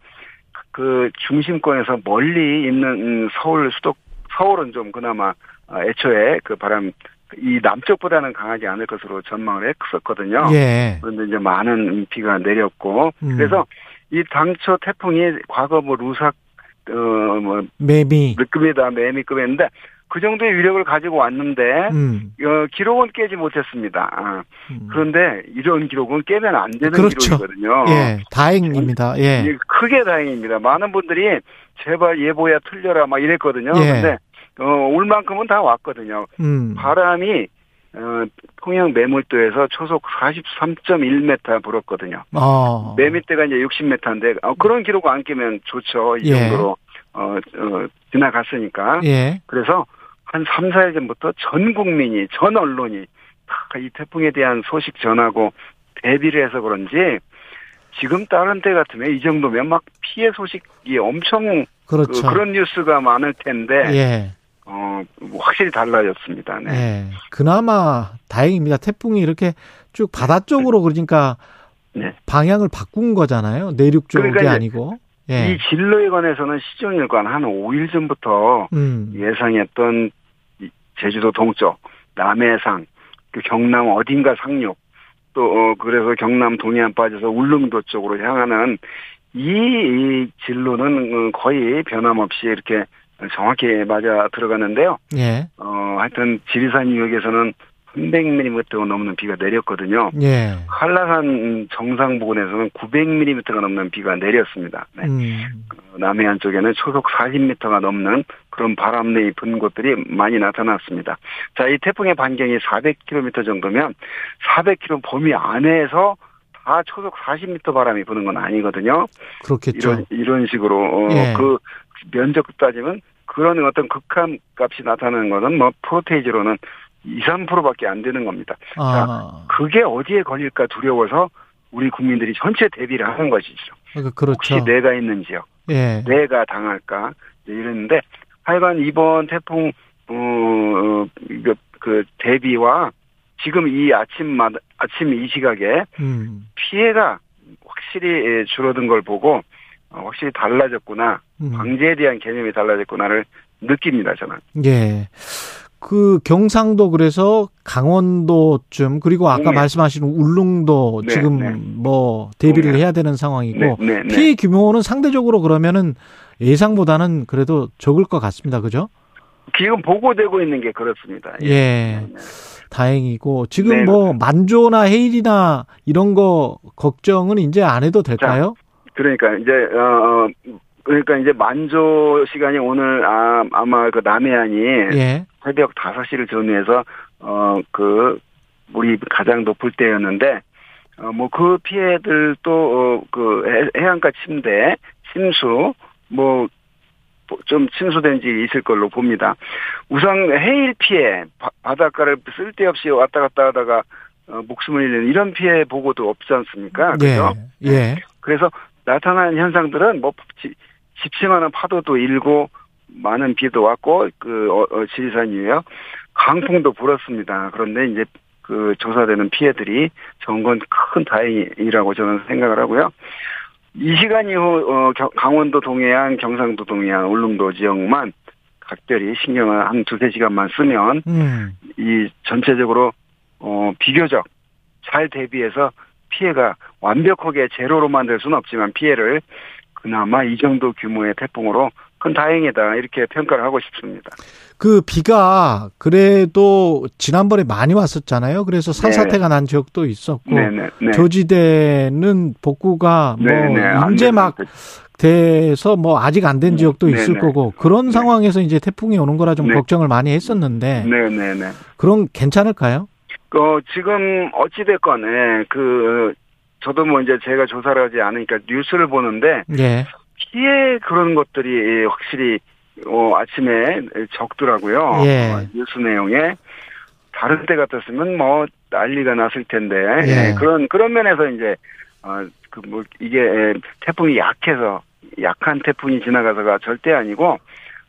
Speaker 13: 그 중심권에서 멀리 있는 음, 서울 수도 서울은 좀 그나마 어, 애초에 그 바람 이 남쪽보다는 강하지 않을 것으로 전망을 했었거든요.
Speaker 2: 예.
Speaker 13: 그런데 이제 많은 비가 내렸고
Speaker 2: 음.
Speaker 13: 그래서 이 당초 태풍이 과거 뭐 루삭 어뭐
Speaker 2: 매미.
Speaker 13: 르급이다 매미급이었는데 그 정도의 위력을 가지고 왔는데
Speaker 2: 음.
Speaker 13: 어, 기록은 깨지 못했습니다. 아, 그런데 이런 기록은 깨면 안 되는
Speaker 2: 그렇죠.
Speaker 13: 기록이거든요.
Speaker 2: 예. 다행입니다. 예.
Speaker 13: 이게 크게 다행입니다. 많은 분들이 제발 예보야 틀려라 막 이랬거든요.
Speaker 2: 예.
Speaker 13: 근데 어, 올 만큼은 다 왔거든요.
Speaker 2: 음.
Speaker 13: 바람이 어, 통영 매물도에서 초속 43.1m 불었거든요.
Speaker 2: 어.
Speaker 13: 매미대가 이제 60m인데 어, 그런 기록 안 깨면 좋죠. 이
Speaker 2: 예.
Speaker 13: 정도로 어, 어, 지나갔으니까.
Speaker 2: 예.
Speaker 13: 그래서 한 3, 4일 전부터 전 국민이 전 언론이 다 이 태풍에 대한 소식 전하고 대비를 해서 그런지 지금 다른 때 같으면 이 정도면 막 피해 소식이 엄청
Speaker 2: 그렇죠.
Speaker 13: 그, 런 뉴스가 많을 텐데
Speaker 2: 예.
Speaker 13: 어, 확실히 달라졌습니다. 네.
Speaker 2: 예. 그나마 다행입니다. 태풍이 이렇게 쭉 바다 쪽으로 그러니까
Speaker 13: 네.
Speaker 2: 방향을 바꾼 거잖아요. 내륙 쪽이
Speaker 13: 그러니까
Speaker 2: 아니고. 예.
Speaker 13: 이 진로에 관해서는 시종일관 한 5일 전부터
Speaker 2: 음.
Speaker 13: 예상했던 이 제주도 동쪽, 남해상, 그 경남 어딘가 상륙, 또 어, 그래서 경남 동해안 빠져서 울릉도 쪽으로 향하는 이, 이 진로는 어, 거의 변함없이 이렇게 정확히 맞아 들어가는데요.
Speaker 2: 예.
Speaker 13: 어, 하여튼 지리산 유역에서는 300mm가 넘는 비가 내렸거든요.
Speaker 2: 예.
Speaker 13: 한라산 정상 부근에서는 900mm가 넘는 비가 내렸습니다. 네.
Speaker 2: 음.
Speaker 13: 남해안 쪽에는 초속 40m가 넘는 그런 바람이 분 곳들이 많이 나타났습니다. 자, 이 태풍의 반경이 400km 정도면 400km 범위 안에서 다 초속 40m 바람이 부는 건 아니거든요.
Speaker 2: 그렇겠죠.
Speaker 13: 이런 이런 식으로 어,
Speaker 2: 예.
Speaker 13: 그 면적 따지면 그런 어떤 극한 값이 나타나는 거는 뭐 프로테이지로는 2, 3%밖에 안 되는 겁니다.
Speaker 2: 아.
Speaker 13: 그게 어디에 걸릴까 두려워서 우리 국민들이 전체 대비를 하는 것이죠.
Speaker 2: 그- 그렇죠.
Speaker 13: 혹시 내가 있는 지역,
Speaker 2: 예.
Speaker 13: 내가 당할까 이랬는데 하여간 이번 태풍 어, 그, 그 대비와 지금 이 아침마 아침 이 시각에
Speaker 2: 음.
Speaker 13: 피해가 확실히 예, 줄어든 걸 보고 어, 확실히 달라졌구나
Speaker 2: 음.
Speaker 13: 방제에 대한 개념이 달라졌구나를 느낍니다 저는.
Speaker 2: 예. 그 경상도 그래서 강원도쯤 그리고 아까
Speaker 13: 네.
Speaker 2: 말씀하신 울릉도
Speaker 13: 네,
Speaker 2: 지금
Speaker 13: 네.
Speaker 2: 뭐 대비를 해야 되는 상황이고
Speaker 13: 네, 네, 네.
Speaker 2: 피해 규모는 상대적으로 그러면은 예상보다는 그래도 적을 것 같습니다. 그죠?
Speaker 13: 지금 보고되고 있는 게 그렇습니다.
Speaker 2: 예. 다행이고 지금
Speaker 13: 네,
Speaker 2: 뭐 만조나 해일이나 이런 거 걱정은 이제 안 해도 될까요?
Speaker 13: 그러니까 이제 어 어, 그러니까 이제 만조 시간이 오늘 아, 아마 그 남해안이
Speaker 2: 예.
Speaker 13: 새벽 5시를 전후해서 어그 물이 가장 높을 때였는데 어 뭐 그 피해들도 어그 해안가 침대, 침수 뭐 좀 침수된 지 있을 걸로 봅니다. 우선 해일 피해, 바, 바닷가를 쓸데없이 왔다 갔다 하다가 어, 목숨을 잃는 이런 피해 보고도 없지 않습니까? 그죠?
Speaker 2: 예. 예.
Speaker 13: 그래서 나타난 현상들은 뭐 지, 집심하는 파도도 일고 많은 비도 왔고 그 어, 어, 지리산 유역 강풍도 불었습니다. 그런데 이제 그 조사되는 피해들이 정건 큰 다행이라고 저는 생각을 하고요. 이 시간 이후 어, 겨- 강원도 동해안, 경상도 동해안, 울릉도 지역만 각별히 신경을 한 두세 시간만 쓰면
Speaker 2: 음.
Speaker 13: 이 전체적으로 어 비교적 잘 대비해서 피해가 완벽하게 제로로 만들 수는 없지만 피해를 그나마 이 정도 규모의 태풍으로 큰 다행이다 이렇게 평가를 하고 싶습니다.
Speaker 2: 그 비가 그래도 지난번에 많이 왔었잖아요. 그래서 산사태가 난 지역도 있었고
Speaker 13: 네네, 네.
Speaker 2: 저지대는 복구가 뭐
Speaker 13: 네네, 안
Speaker 2: 이제
Speaker 13: 되는
Speaker 2: 막 돼서 뭐 아직 안 된 지역도
Speaker 13: 네네.
Speaker 2: 있을 거고 그런 상황에서 이제 태풍이 오는 거라 좀
Speaker 13: 네.
Speaker 2: 걱정을 많이 했었는데
Speaker 13: 네네네.
Speaker 2: 그럼 괜찮을까요?
Speaker 13: 어 지금 어찌 됐건 예, 그 저도 뭐 이제 제가 조사를 하지 않으니까 뉴스를 보는데
Speaker 2: 예.
Speaker 13: 피해 그런 것들이 확실히 어 아침에 적더라고요.
Speaker 2: 예.
Speaker 13: 어, 뉴스 내용에 다른 때 같았으면 뭐 난리가 났을 텐데
Speaker 2: 예.
Speaker 13: 예, 그런 그런 면에서 이제 어 그 뭐 이게 예, 태풍이 약해서 약한 태풍이 지나가서가 절대 아니고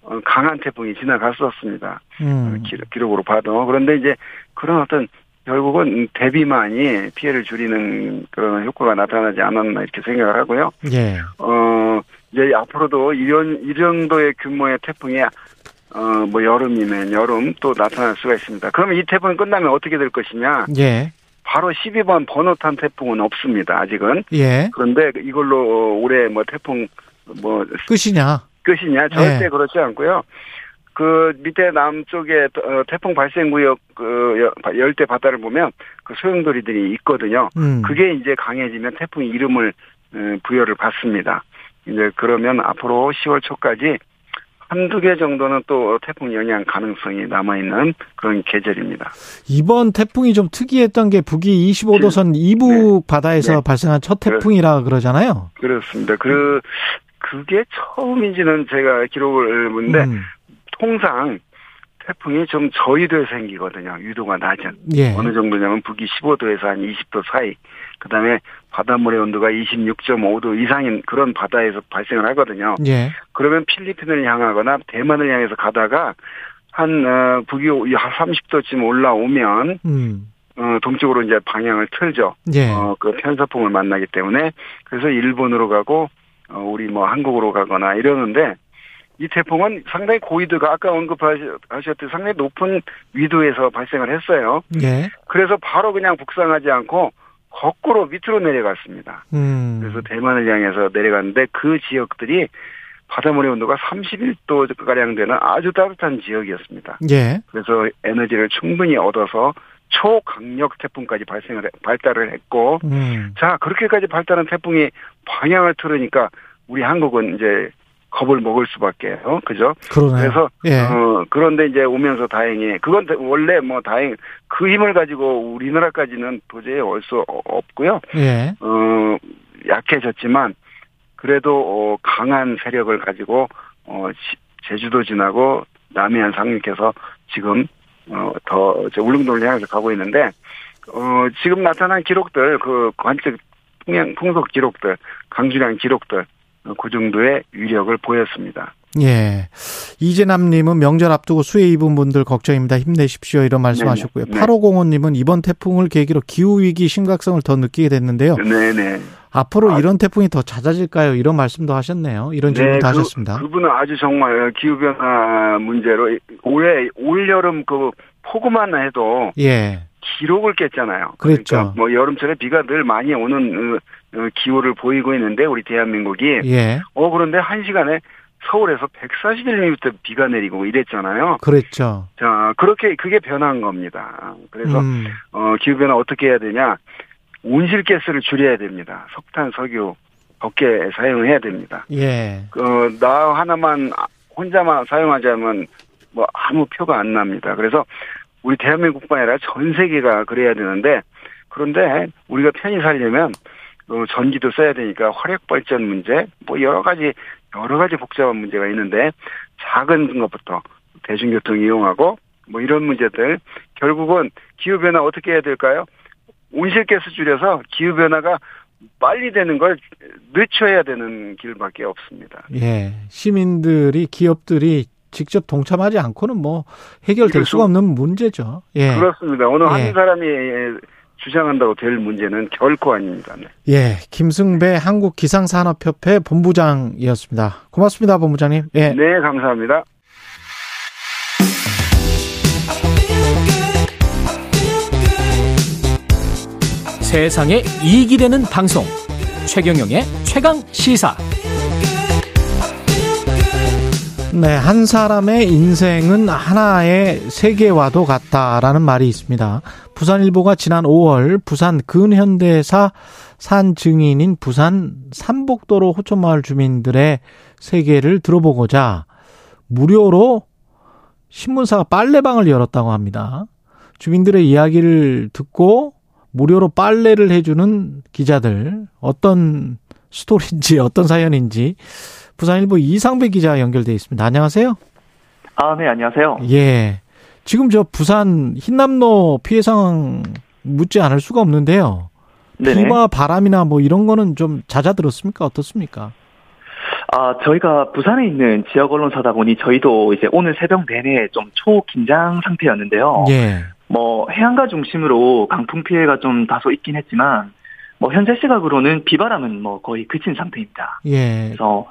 Speaker 13: 어, 강한 태풍이 지나갔었습니다.
Speaker 2: 음.
Speaker 13: 기, 기록으로 봐도 그런데 이제 그런 어떤 결국은 대비만이 피해를 줄이는 그런 효과가 나타나지 않았나 이렇게 생각을 하고요.
Speaker 2: 예.
Speaker 13: 어, 이제 앞으로도 이런, 이 정도의 규모의 태풍이, 어, 뭐 여름이면 여름 또 나타날 수가 있습니다. 그러면 이 태풍이 끝나면 어떻게 될 것이냐?
Speaker 2: 예.
Speaker 13: 바로 12번 번호 탄 태풍은 없습니다, 아직은.
Speaker 2: 예.
Speaker 13: 그런데 이걸로 올해 뭐 태풍, 뭐,
Speaker 2: 끝이냐?
Speaker 13: 끝이냐? 절대
Speaker 2: 네.
Speaker 13: 그렇지 않고요. 그 밑에 남쪽에 어, 태풍 발생 구역 그 여- 열대 바다를 보면 그 소용돌이들이 있거든요.
Speaker 2: 음.
Speaker 13: 그게 이제 강해지면 태풍 이름을 어, 부여를 받습니다. 이제 그러면 앞으로 10월 초까지 한두 개 정도는 또 태풍 영향 가능성이 남아있는 그런 계절입니다.
Speaker 2: 이번 태풍이 좀 특이했던 게 북위 25도선 이북 바다에서
Speaker 13: 네.
Speaker 2: 발생한 첫 태풍이라 그러잖아요.
Speaker 13: 그렇습니다. 그, 그게 처음인지는 제가 기록을 보는데
Speaker 2: 음.
Speaker 13: 통상 태풍이 좀 저위도에 생기거든요. 유도가 낮은.
Speaker 2: 예.
Speaker 13: 어느 정도냐면 북위 15도에서 한 20도 사이. 그 다음에 바닷물의 온도가 26.5도 이상인 그런 바다에서 발생을 하거든요.
Speaker 2: 예.
Speaker 13: 그러면 필리핀을 향하거나 대만을 향해서 가다가 한 어, 북위 30도쯤 올라오면
Speaker 2: 음.
Speaker 13: 어, 동쪽으로 이제 방향을 틀죠.
Speaker 2: 예.
Speaker 13: 어, 그 편서풍을 만나기 때문에 그래서 일본으로 가고 어, 우리 뭐 한국으로 가거나 이러는데 이 태풍은 상당히 고위도가 아까 언급하셨듯이 상당히 높은 위도에서 발생을 했어요.
Speaker 2: 예.
Speaker 13: 그래서 바로 그냥 북상하지 않고 거꾸로 밑으로 내려갔습니다.
Speaker 2: 음.
Speaker 13: 그래서 대만을 향해서 내려갔는데 그 지역들이 바닷물의 온도가 31도 가량 되는 아주 따뜻한 지역이었습니다.
Speaker 2: 예.
Speaker 13: 그래서 에너지를 충분히 얻어서 초강력 태풍까지 발생을 해- 발달을 했고
Speaker 2: 음.
Speaker 13: 자 그렇게까지 발달한 태풍이 방향을 틀으니까 우리 한국은 이제 겁을 먹을 수밖에요 그죠
Speaker 2: 그러네요.
Speaker 13: 그래서
Speaker 2: 예.
Speaker 13: 어 그런데 이제 오면서 다행히 그건 원래 뭐 다행 그 힘을 가지고 우리나라까지는 도저히 올 수 없고요
Speaker 2: 예.
Speaker 13: 어 약해졌지만 그래도 어 강한 세력을 가지고 어 지- 제주도 지나고 남해안 상륙해서 지금 어 더 울릉도를 향해서 가고 있는데 어 지금 나타난 기록들 그 관측 풍량 풍속 기록들 강주량 기록들 어, 그 정도의 위력을 보였습니다.
Speaker 2: 예. 이재남님은 명절 앞두고 수해 입은 분들 걱정입니다. 힘내십시오. 이런 말씀하셨고요.
Speaker 13: 네네.
Speaker 2: 8505님은 이번 태풍을 계기로 기후위기 심각성을 더 느끼게 됐는데요.
Speaker 13: 네네.
Speaker 2: 앞으로 이런 태풍이 더 잦아질까요? 이런 말씀도 하셨네요. 이런 질문도
Speaker 13: 그,
Speaker 2: 하셨습니다.
Speaker 13: 그 분은 아주 정말 기후변화 문제로 올해 올여름 그 폭우만 해도
Speaker 2: 예.
Speaker 13: 기록을 깼잖아요.
Speaker 2: 그랬죠.
Speaker 13: 그러니까 뭐 여름철에 비가 늘 많이 오는 어, 어, 기후를 보이고 있는데 우리 대한민국이
Speaker 2: 예.
Speaker 13: 어 그런데 한 시간에 서울에서 140mm 비가 내리고 이랬잖아요.
Speaker 2: 그랬죠.
Speaker 13: 자 그렇게 그게 변한 겁니다. 그래서
Speaker 2: 음.
Speaker 13: 어, 기후 변화 어떻게 해야 되냐? 온실가스를 줄여야 됩니다. 석탄, 석유 적게 사용해야 됩니다.
Speaker 2: 예.
Speaker 13: 어, 나 하나만 혼자만 사용하자면 뭐 아무 표가 안 납니다. 그래서 우리 대한민국뿐 아니라 전 세계가 그래야 되는데 그런데 우리가 편히 살려면 어, 전기도 써야 되니까 화력 발전 문제 뭐 여러 가지 여러 가지 복잡한 문제가 있는데 작은 것부터 대중교통 이용하고 뭐 이런 문제들 결국은 기후 변화 어떻게 해야 될까요? 온실가스 줄여서 기후 변화가 빨리 되는 걸 늦춰야 되는 길밖에 없습니다.
Speaker 2: 예. 시민들이 기업들이 직접 동참하지 않고는 뭐 해결될 수가
Speaker 13: 수-
Speaker 2: 없는 문제죠. 예.
Speaker 13: 그렇습니다. 어느
Speaker 2: 예.
Speaker 13: 한 사람이 주장한다고 될 문제는 결코 아닙니다. 네.
Speaker 2: 예. 김승배 한국 기상산업협회 본부장이었습니다. 고맙습니다, 본부장님. 예.
Speaker 13: 네, 감사합니다.
Speaker 7: 세상에 이익이 되는 방송 최경영의 최강 시사
Speaker 2: 네, 한 사람의 인생은 하나의 세계와도 같다라는 말이 있습니다. 부산일보가 지난 5월 부산 근현대사 산 증인인 부산 삼복도로 호촌마을 주민들의 세계를 들어보고자 무료로 신문사가 빨래방을 열었다고 합니다. 주민들의 이야기를 듣고 무료로 빨래를 해주는 기자들 어떤 스토리인지 어떤 사연인지 부산일보 이상배 기자 연결돼 있습니다. 안녕하세요.
Speaker 14: 아, 네, 안녕하세요.
Speaker 2: 예. 지금 저 부산 흰남노 피해 상황 묻지 않을 수가 없는데요.
Speaker 14: 네네.
Speaker 2: 비와 바람이나 뭐 이런 거는 좀 잦아들었습니까? 어떻습니까?
Speaker 14: 아, 저희가 부산에 있는 지역 언론사다 보니 저희도 이제 오늘 새벽 내내 좀 초긴장 상태였는데요.
Speaker 2: 예.
Speaker 14: 뭐 해안가 중심으로 강풍 피해가 좀 다소 있긴 했지만 뭐 현재 시각으로는 비바람은 뭐 거의 그친 상태입니다.
Speaker 2: 예.
Speaker 14: 그래서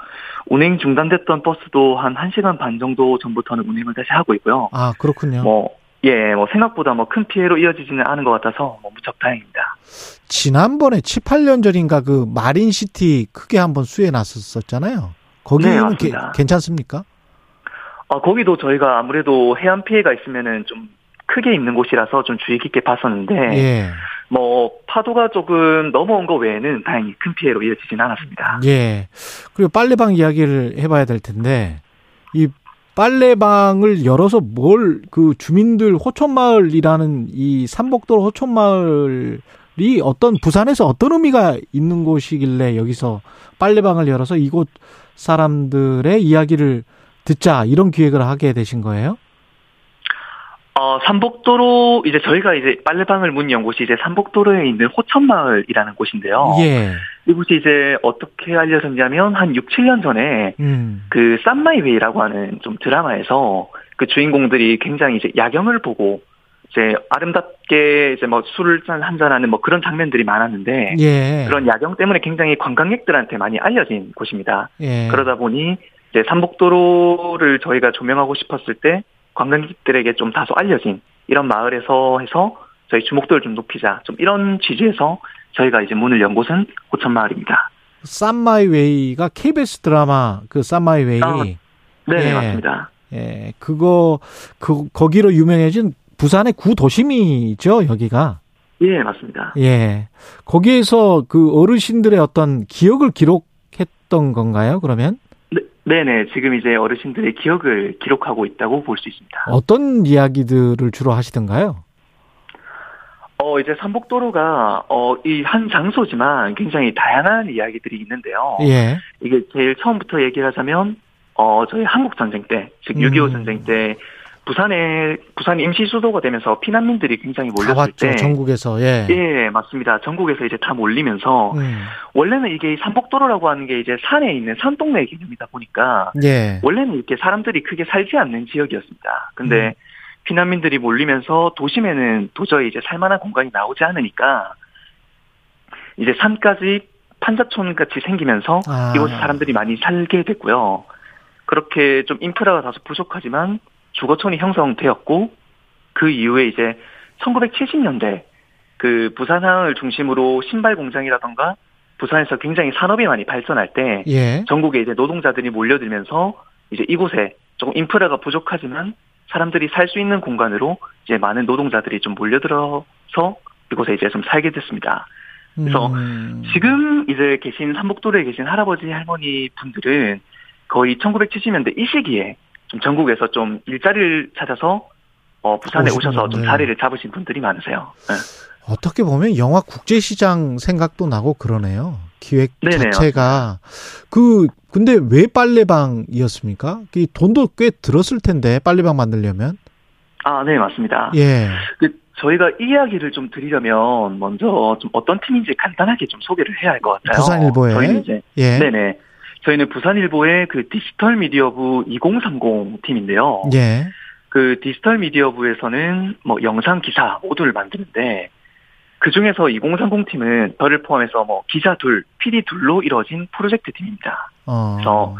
Speaker 14: 운행 중단됐던 버스도 한 1시간 반 정도 전부터는 운행을 다시 하고 있고요.
Speaker 2: 아, 그렇군요.
Speaker 14: 뭐 예, 뭐 생각보다 뭐 큰 피해로 이어지지는 않은 것 같아서 뭐 무척 다행입니다.
Speaker 2: 지난번에 7, 8년 전인가 그 마린시티 크게 한번 수해 났었잖아요. 거기는
Speaker 14: 네,
Speaker 2: 게-. 괜찮습니까?
Speaker 14: 아, 거기도 저희가 아무래도 해안 피해가 있으면은 좀 크게 있는 곳이라서 좀 주의 깊게 봤었는데
Speaker 2: 예.
Speaker 14: 뭐 파도가 조금 넘어온 거 외에는 다행히 큰 피해로 이어지진 않았습니다.
Speaker 2: 예. 그리고 빨래방 이야기를 해봐야 될 텐데 이 빨래방을 열어서 뭘 그 주민들 호촌마을이라는 이 삼복도로 호촌마을이 어떤 부산에서 어떤 의미가 있는 곳이길래 여기서 빨래방을 열어서 이곳 사람들의 이야기를 듣자 이런 기획을 하게 되신 거예요?
Speaker 14: 어, 삼복도로 이제 저희가 이제 빨래방을 문 연 곳이 이제 삼복도로에 있는 호천마을이라는 곳인데요.
Speaker 2: 예.
Speaker 14: 이곳이 이제 어떻게 알려졌냐면 한 6, 7년 전에
Speaker 2: 음.
Speaker 14: 그 쌈마이웨이라고 하는 좀 드라마에서 그 주인공들이 굉장히 이제 야경을 보고 이제 아름답게 이제 뭐 술을 한잔 하는 뭐 그런 장면들이 많았는데
Speaker 2: 예.
Speaker 14: 그런 야경 때문에 굉장히 관광객들한테 많이 알려진 곳입니다.
Speaker 2: 예.
Speaker 14: 그러다 보니 이제 삼복도로를 저희가 조명하고 싶었을 때 관광객들에게 좀 다소 알려진 이런 마을에서 해서 저희 주목도를 좀 높이자 좀 이런 취지에서 저희가 이제 문을 연 곳은 호천마을입니다.
Speaker 2: 쌈마이웨이가 KBS 드라마 그 쌈마이웨이.
Speaker 14: 아, 네,
Speaker 2: 예.
Speaker 14: 맞습니다.
Speaker 2: 예, 그거 그 거기로 유명해진 부산의 구도심이죠, 여기가.
Speaker 14: 예, 맞습니다.
Speaker 2: 예. 거기에서 그 어르신들의 어떤 기억을 기록했던 건가요, 그러면?
Speaker 14: 네, 네네. 지금 이제 어르신들의 기억을 기록하고 있다고 볼 수 있습니다.
Speaker 2: 어떤 이야기들을 주로 하시던가요?
Speaker 14: 어, 이제 삼복도로가, 어, 이 한 장소지만 굉장히 다양한 이야기들이 있는데요.
Speaker 2: 예.
Speaker 14: 이게 제일 처음부터 얘기를 하자면, 어, 저희 한국전쟁 때, 즉,
Speaker 2: 음.
Speaker 14: 6.25 전쟁 때, 부산에, 부산이 임시 수도가 되면서 피난민들이 굉장히
Speaker 2: 다
Speaker 14: 몰렸을
Speaker 2: 왔죠,
Speaker 14: 때.
Speaker 2: 전국에서. 예.
Speaker 14: 예, 맞습니다. 전국에서 이제 다 몰리면서,
Speaker 2: 음.
Speaker 14: 원래는 이게 이 삼복도로라고 하는 게 이제 산에 있는 산 동네 개념이다 보니까,
Speaker 2: 예.
Speaker 14: 원래는 이렇게 사람들이 크게 살지 않는 지역이었습니다. 근데
Speaker 2: 음.
Speaker 14: 피난민들이 몰리면서 도심에는 도저히 이제 살만한 공간이 나오지 않으니까 이제 산까지 판자촌 같이 생기면서
Speaker 2: 아.
Speaker 14: 이곳에 사람들이 많이 살게 됐고요. 그렇게 좀 인프라가 다소 부족하지만 주거촌이 형성되었고 그 이후에 이제 1970년대 그 부산항을 중심으로 신발 공장이라던가 부산에서 굉장히 산업이 많이 발전할 때
Speaker 2: 예.
Speaker 14: 전국에 이제 노동자들이 몰려들면서 이제 이곳에 조금 인프라가 부족하지만 사람들이 살 수 있는 공간으로 이제 많은 노동자들이 좀 몰려들어서 이곳에 이제 좀 살게 됐습니다. 그래서
Speaker 2: 음.
Speaker 14: 지금 이제 계신 삼복도로에 계신 할아버지 할머니 분들은 거의 1970년대 이 시기에 좀 전국에서 좀 일자리를 찾아서 어, 부산에. 오셔서 좀
Speaker 2: 네.
Speaker 14: 자리를 잡으신 분들이 많으세요. 네.
Speaker 2: 어떻게 보면 영화 국제시장 생각도 나고 그러네요. 기획
Speaker 14: 네네,
Speaker 2: 자체가 그 근데 왜 빨래방이었습니까? 이 돈도 꽤 들었을 텐데 빨래방 만들려면
Speaker 14: 아, 네, 맞습니다.
Speaker 2: 예.
Speaker 14: 그 저희가 이 이야기를 좀 드리려면 먼저 좀 어떤 팀인지 간단하게 좀 소개를 해야 할 것 같아요.
Speaker 2: 부산일보에?
Speaker 14: 저희는 이제
Speaker 2: 예.
Speaker 14: 네네. 저희는 부산일보의 그 디지털 미디어부 2030 팀인데요.
Speaker 2: 예.
Speaker 14: 그 디지털 미디어부에서는 뭐 영상 기사 모두를 만드는데 그 중에서 2030 팀은 저를 포함해서 뭐 기자 둘, PD 둘로 이루어진 프로젝트 팀입니다.
Speaker 2: 어.
Speaker 14: 그래서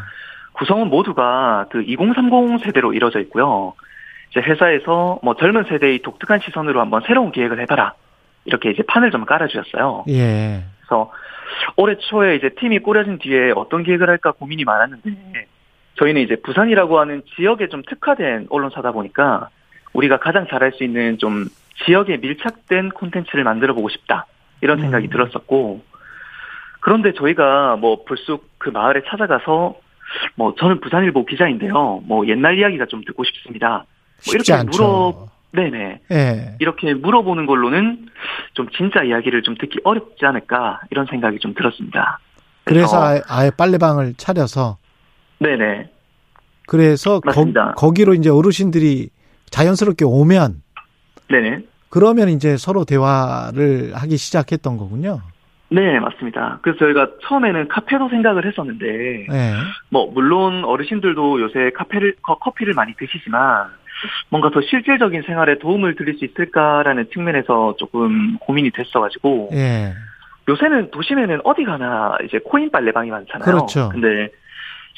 Speaker 14: 구성은 모두가 그 2030 세대로 이루어져 있고요. 이제 회사에서 뭐 젊은 세대의 독특한 시선으로 한번 새로운 기획을 해봐라. 이렇게 이제 판을 좀 깔아주셨어요.
Speaker 2: 예.
Speaker 14: 그래서 올해 초에 이제 팀이 꾸려진 뒤에 어떤 기획을 할까 고민이 많았는데 저희는 이제 부산이라고 하는 지역에 좀 특화된 언론사다 보니까 우리가 가장 잘할 수 있는 좀 지역에 밀착된 콘텐츠를 만들어 보고 싶다. 이런 생각이
Speaker 2: 음.
Speaker 14: 들었었고 그런데 저희가 뭐 불쑥 그 마을에 찾아가서 뭐 저는 부산일보 기자인데요. 뭐 옛날 이야기가 좀 듣고 싶습니다. 뭐 이렇게. 물어 네네.
Speaker 2: 예.
Speaker 14: 이렇게 물어보는 걸로는 좀 진짜 이야기를 좀 듣기 어렵지 않을까 이런 생각이 좀 들었습니다.
Speaker 2: 그래서 아예, 아예 빨래방을 차려서
Speaker 14: 네네.
Speaker 2: 그래서 거,
Speaker 14: 맞습니다.
Speaker 2: 거기로 이제 어르신들이 자연스럽게 오면
Speaker 14: 네네.
Speaker 2: 그러면 이제 서로 대화를 하기 시작했던 거군요.
Speaker 14: 네, 맞습니다. 그래서 저희가 처음에는 카페로 생각을 했었는데,
Speaker 2: 네.
Speaker 14: 뭐, 물론 어르신들도 요새 카페를, 커- 커피를 많이 드시지만, 뭔가 더 실질적인 생활에 도움을 드릴 수 있을까라는 측면에서 조금 고민이 됐어가지고,
Speaker 2: 예.
Speaker 14: 요새는 도심에는 어디 가나 이제 코인 빨래방이 많잖아요.
Speaker 2: 그렇죠.
Speaker 14: 근데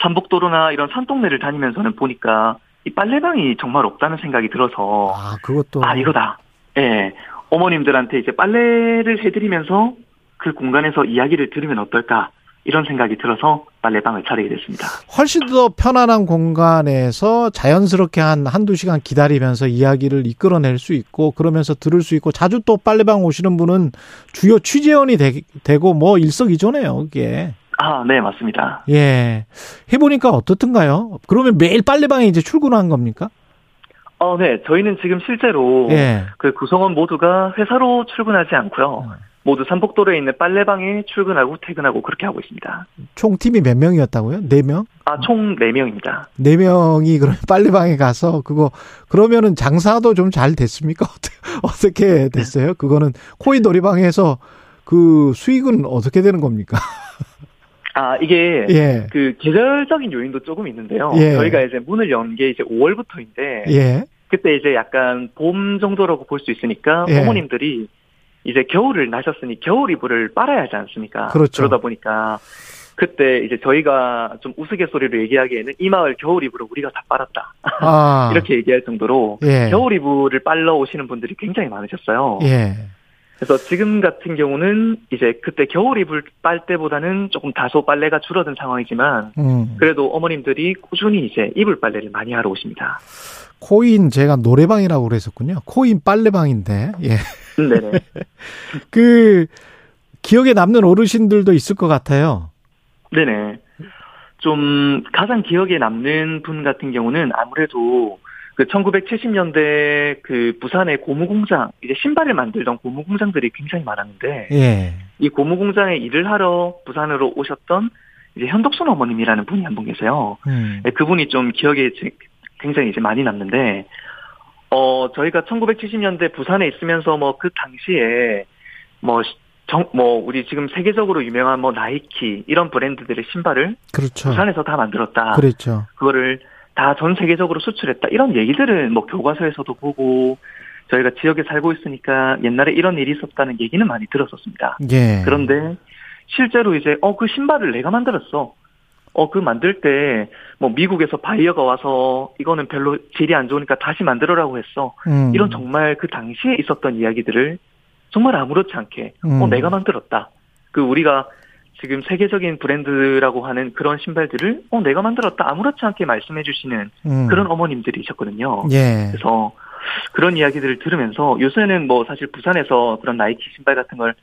Speaker 14: 삼복도로나 이런 산동네를 다니면서는 보니까 이 빨래방이 정말 없다는 생각이 들어서,
Speaker 2: 아, 그것도.
Speaker 14: 아, 이거다. 예. 어머님들한테 이제 빨래를 해드리면서 그 공간에서 이야기를 들으면 어떨까. 이런 생각이 들어서 빨래방을 차리게 됐습니다.
Speaker 2: 훨씬 더 편안한 공간에서 자연스럽게 한 한두 시간 기다리면서 이야기를 이끌어낼 수 있고 그러면서 들을 수 있고 자주 또 빨래방 오시는 분은 주요 취재원이 되, 고뭐 일석이조네요, 그게.
Speaker 14: 아, 네, 맞습니다.
Speaker 2: 예. 해보니까 어떻든가요? 그러면 매일 빨래방에 이제 출근한 겁니까?
Speaker 14: 어, 네. 저희는 지금 실제로
Speaker 2: 예.
Speaker 14: 그 구성원 모두가 회사로 출근하지 않고요. 모두 삼복도로에 있는 빨래방에 출근하고 퇴근하고 그렇게 하고 있습니다.
Speaker 2: 총 팀이 몇 명이었다고요? 네 명?
Speaker 14: 아, 총 4명입니다.
Speaker 2: 네 명이 그럼 빨래방에 가서 그거 그러면은 장사도 좀 잘 됐습니까? 어떻게- 어떻게 됐어요? 그거는 코인 놀이방에서 그 수익은 어떻게 되는 겁니까?
Speaker 14: 아, 이게
Speaker 2: 예.
Speaker 14: 그 계절적인 요인도 조금 있는데요.
Speaker 2: 예.
Speaker 14: 저희가 이제 문을 연 게 이제 5월부터인데
Speaker 2: 예.
Speaker 14: 그때 이제 약간 봄 정도라고 볼 수 있으니까
Speaker 2: 예.
Speaker 14: 어머님들이 이제 겨울을 나셨으니 겨울 이불을 빨아야 하지 않습니까?
Speaker 2: 그렇죠.
Speaker 14: 러다 보니까 그때 이제 저희가 좀 우스갯소리로 얘기하기에는 이 마을 겨울 이불을 우리가 다 빨았다.
Speaker 2: 아.
Speaker 14: 이렇게 얘기할 정도로
Speaker 2: 예.
Speaker 14: 겨울 이불을 빨러 오시는 분들이 굉장히 많으셨어요.
Speaker 2: 예.
Speaker 14: 그래서 지금 같은 경우는 이제 그때 겨울 이불 빨 때보다는 조금 다소 빨래가 줄어든 상황이지만
Speaker 2: 음.
Speaker 14: 그래도 어머님들이 꾸준히 이제 이불 빨래를 많이 하러 오십니다.
Speaker 2: 코인 제가 노래방이라고 그랬었군요. 코인 빨래방인데. 예.
Speaker 14: 네네.
Speaker 2: 그 기억에 남는 어르신들도 있을 것 같아요.
Speaker 14: 네네. 좀 가장 기억에 남는 분 같은 경우는 아무래도 그 1970년대 그 부산의 고무 공장, 이제 신발을 만들던 고무 공장들이 굉장히 많았는데,
Speaker 2: 예.
Speaker 14: 이 고무 공장에 일을 하러 부산으로 오셨던 이제 현덕순 어머님이라는 분이 한 분 계세요.
Speaker 2: 음.
Speaker 14: 네, 그분이 좀 기억에 제- 굉장히 이제 많이 남는데, 어, 저희가 1970년대 부산에 있으면서 뭐 그 당시에 뭐, 시- 정, 뭐, 우리 지금 세계적으로 유명한 뭐 나이키 이런 브랜드들의 신발을
Speaker 2: 그렇죠.
Speaker 14: 부산에서 다 만들었다.
Speaker 2: 그랬죠.
Speaker 14: 그거를 다 전 세계적으로 수출했다. 이런 얘기들은 뭐 교과서에서도 보고 저희가 지역에 살고 있으니까 옛날에 이런 일이 있었다는 얘기는 많이 들었었습니다.
Speaker 2: 예.
Speaker 14: 그런데 실제로 이제 어 그 신발을 내가 만들었어. 어 그 만들 때 뭐 미국에서 바이어가 와서 이거는 별로 질이 안 좋으니까 다시 만들어라고 했어.
Speaker 2: 음.
Speaker 14: 이런 정말 그 당시에 있었던 이야기들을 정말 아무렇지 않게
Speaker 2: 음.
Speaker 14: 어 내가 만들었다. 그 우리가 지금 세계적인 브랜드라고 하는 그런 신발들을 어 내가 만들었다 아무렇지 않게 말씀해 주시는
Speaker 2: 음.
Speaker 14: 그런 어머님들이셨거든요.
Speaker 2: 예.
Speaker 14: 그래서 그런 이야기들을 들으면서 요새는 뭐 사실 부산에서 그런 나이키 신발 같은 걸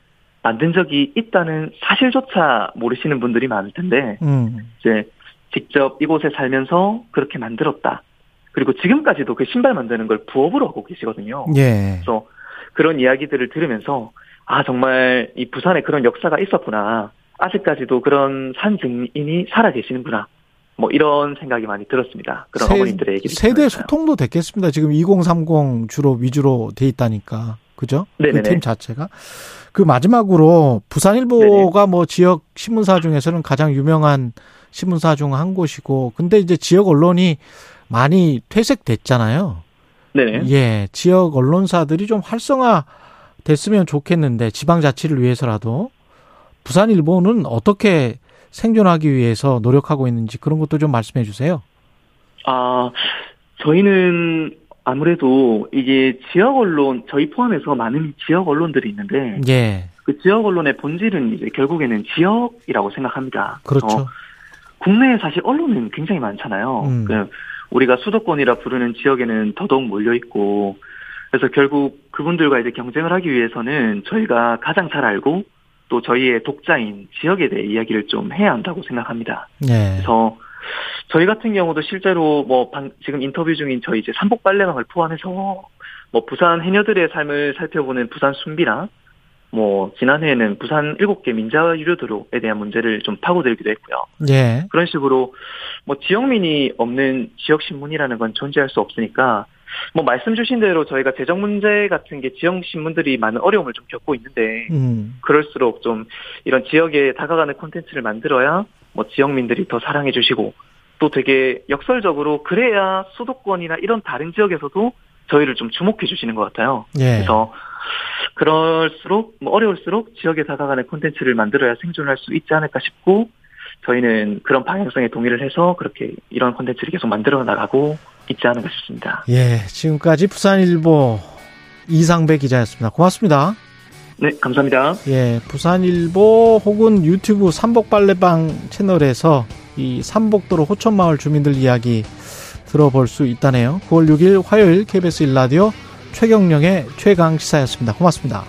Speaker 14: 만든 적이 있다는 사실조차 모르시는 분들이 많을 텐데
Speaker 2: 음.
Speaker 14: 이제 직접 이곳에 살면서 그렇게 만들었다. 그리고 지금까지도 그 신발 만드는 걸 부업으로 하고 계시거든요.
Speaker 2: 예.
Speaker 14: 그래서 그런 이야기들을 들으면서 아 정말 이 부산에 그런 역사가 있었구나. 아직까지도 그런 산 증인이 살아 계시는구나. 뭐 이런 생각이 많이 들었습니다. 그런
Speaker 2: 세-
Speaker 14: 어머님들의 얘기를
Speaker 2: 세대. 소통도 됐겠습니다. 지금 2030 주로 위주로 돼 있다니까. 그죠? 그. 팀 자체가. 그 마지막으로 부산일보가 뭐 지역 신문사 중에서는 가장 유명한 신문사 중 한 곳이고 근데 이제 지역 언론이 많이 퇴색됐잖아요.
Speaker 14: 네네.
Speaker 2: 예, 지역 언론사들이 좀 활성화 됐으면 좋겠는데 지방 자치를 위해서라도 부산일보는 어떻게 생존하기 위해서 노력하고 있는지 그런 것도 좀 말씀해 주세요.
Speaker 14: 아, 저희는 아무래도 이게 지역 언론, 저희 포함해서 많은 지역 언론들이 있는데,
Speaker 2: 예,
Speaker 14: 그 지역 언론의 본질은 이제 결국에는 지역이라고 생각합니다.
Speaker 2: 그렇죠.
Speaker 14: 국내에 사실 언론은 굉장히 많잖아요.
Speaker 2: 음.
Speaker 14: 그 우리가 수도권이라 부르는 지역에는 더더욱 몰려 있고, 그래서 결국 그분들과 이제 경쟁을 하기 위해서는 저희가 가장 잘 알고 또 저희의 독자인 지역에 대해 이야기를 좀 해야 한다고 생각합니다.
Speaker 2: 예,
Speaker 14: 그래서 저희 같은 경우도 실제로 뭐 방- 지금 인터뷰 중인 저희 이제 삼복 빨래방을 포함해서 뭐 부산 해녀들의 삶을 살펴보는 부산 순비나 뭐 지난해에는 부산 일곱 개 민자 유료도로에 대한 문제를 좀 파고들기도 했고요.
Speaker 2: 예,
Speaker 14: 그런 식으로 뭐 지역민이 없는 지역 신문이라는 건 존재할 수 없으니까 뭐 말씀 주신 대로 저희가 재정 문제 같은 게 지역 신문들이 많은 어려움을 좀 겪고 있는데
Speaker 2: 음.
Speaker 14: 그럴수록 좀 이런 지역에 다가가는 콘텐츠를 만들어야 뭐 지역민들이 더 사랑해 주시고 또 되게 역설적으로 그래야 수도권이나 이런 다른 지역에서도 저희를 좀 주목해 주시는 것 같아요.
Speaker 2: 예.
Speaker 14: 그래서 그럴수록 뭐 어려울수록 지역에 다가가는 콘텐츠를 만들어야 생존할 수 있지 않을까 싶고 저희는 그런 방향성에 동의를 해서 그렇게 이런 콘텐츠를 계속 만들어 나가고 있지 않을까 싶습니다.
Speaker 2: 예, 지금까지 부산일보 이상배 기자였습니다. 고맙습니다.
Speaker 14: 네, 감사합니다.
Speaker 2: 예, 부산일보 혹은 유튜브 삼복빨래방 채널에서 이 삼복도로 호천마을 주민들 이야기 들어볼 수 있다네요. 9월 6일 화요일 KBS 일라디오 최경령의 최강 시사였습니다. 고맙습니다.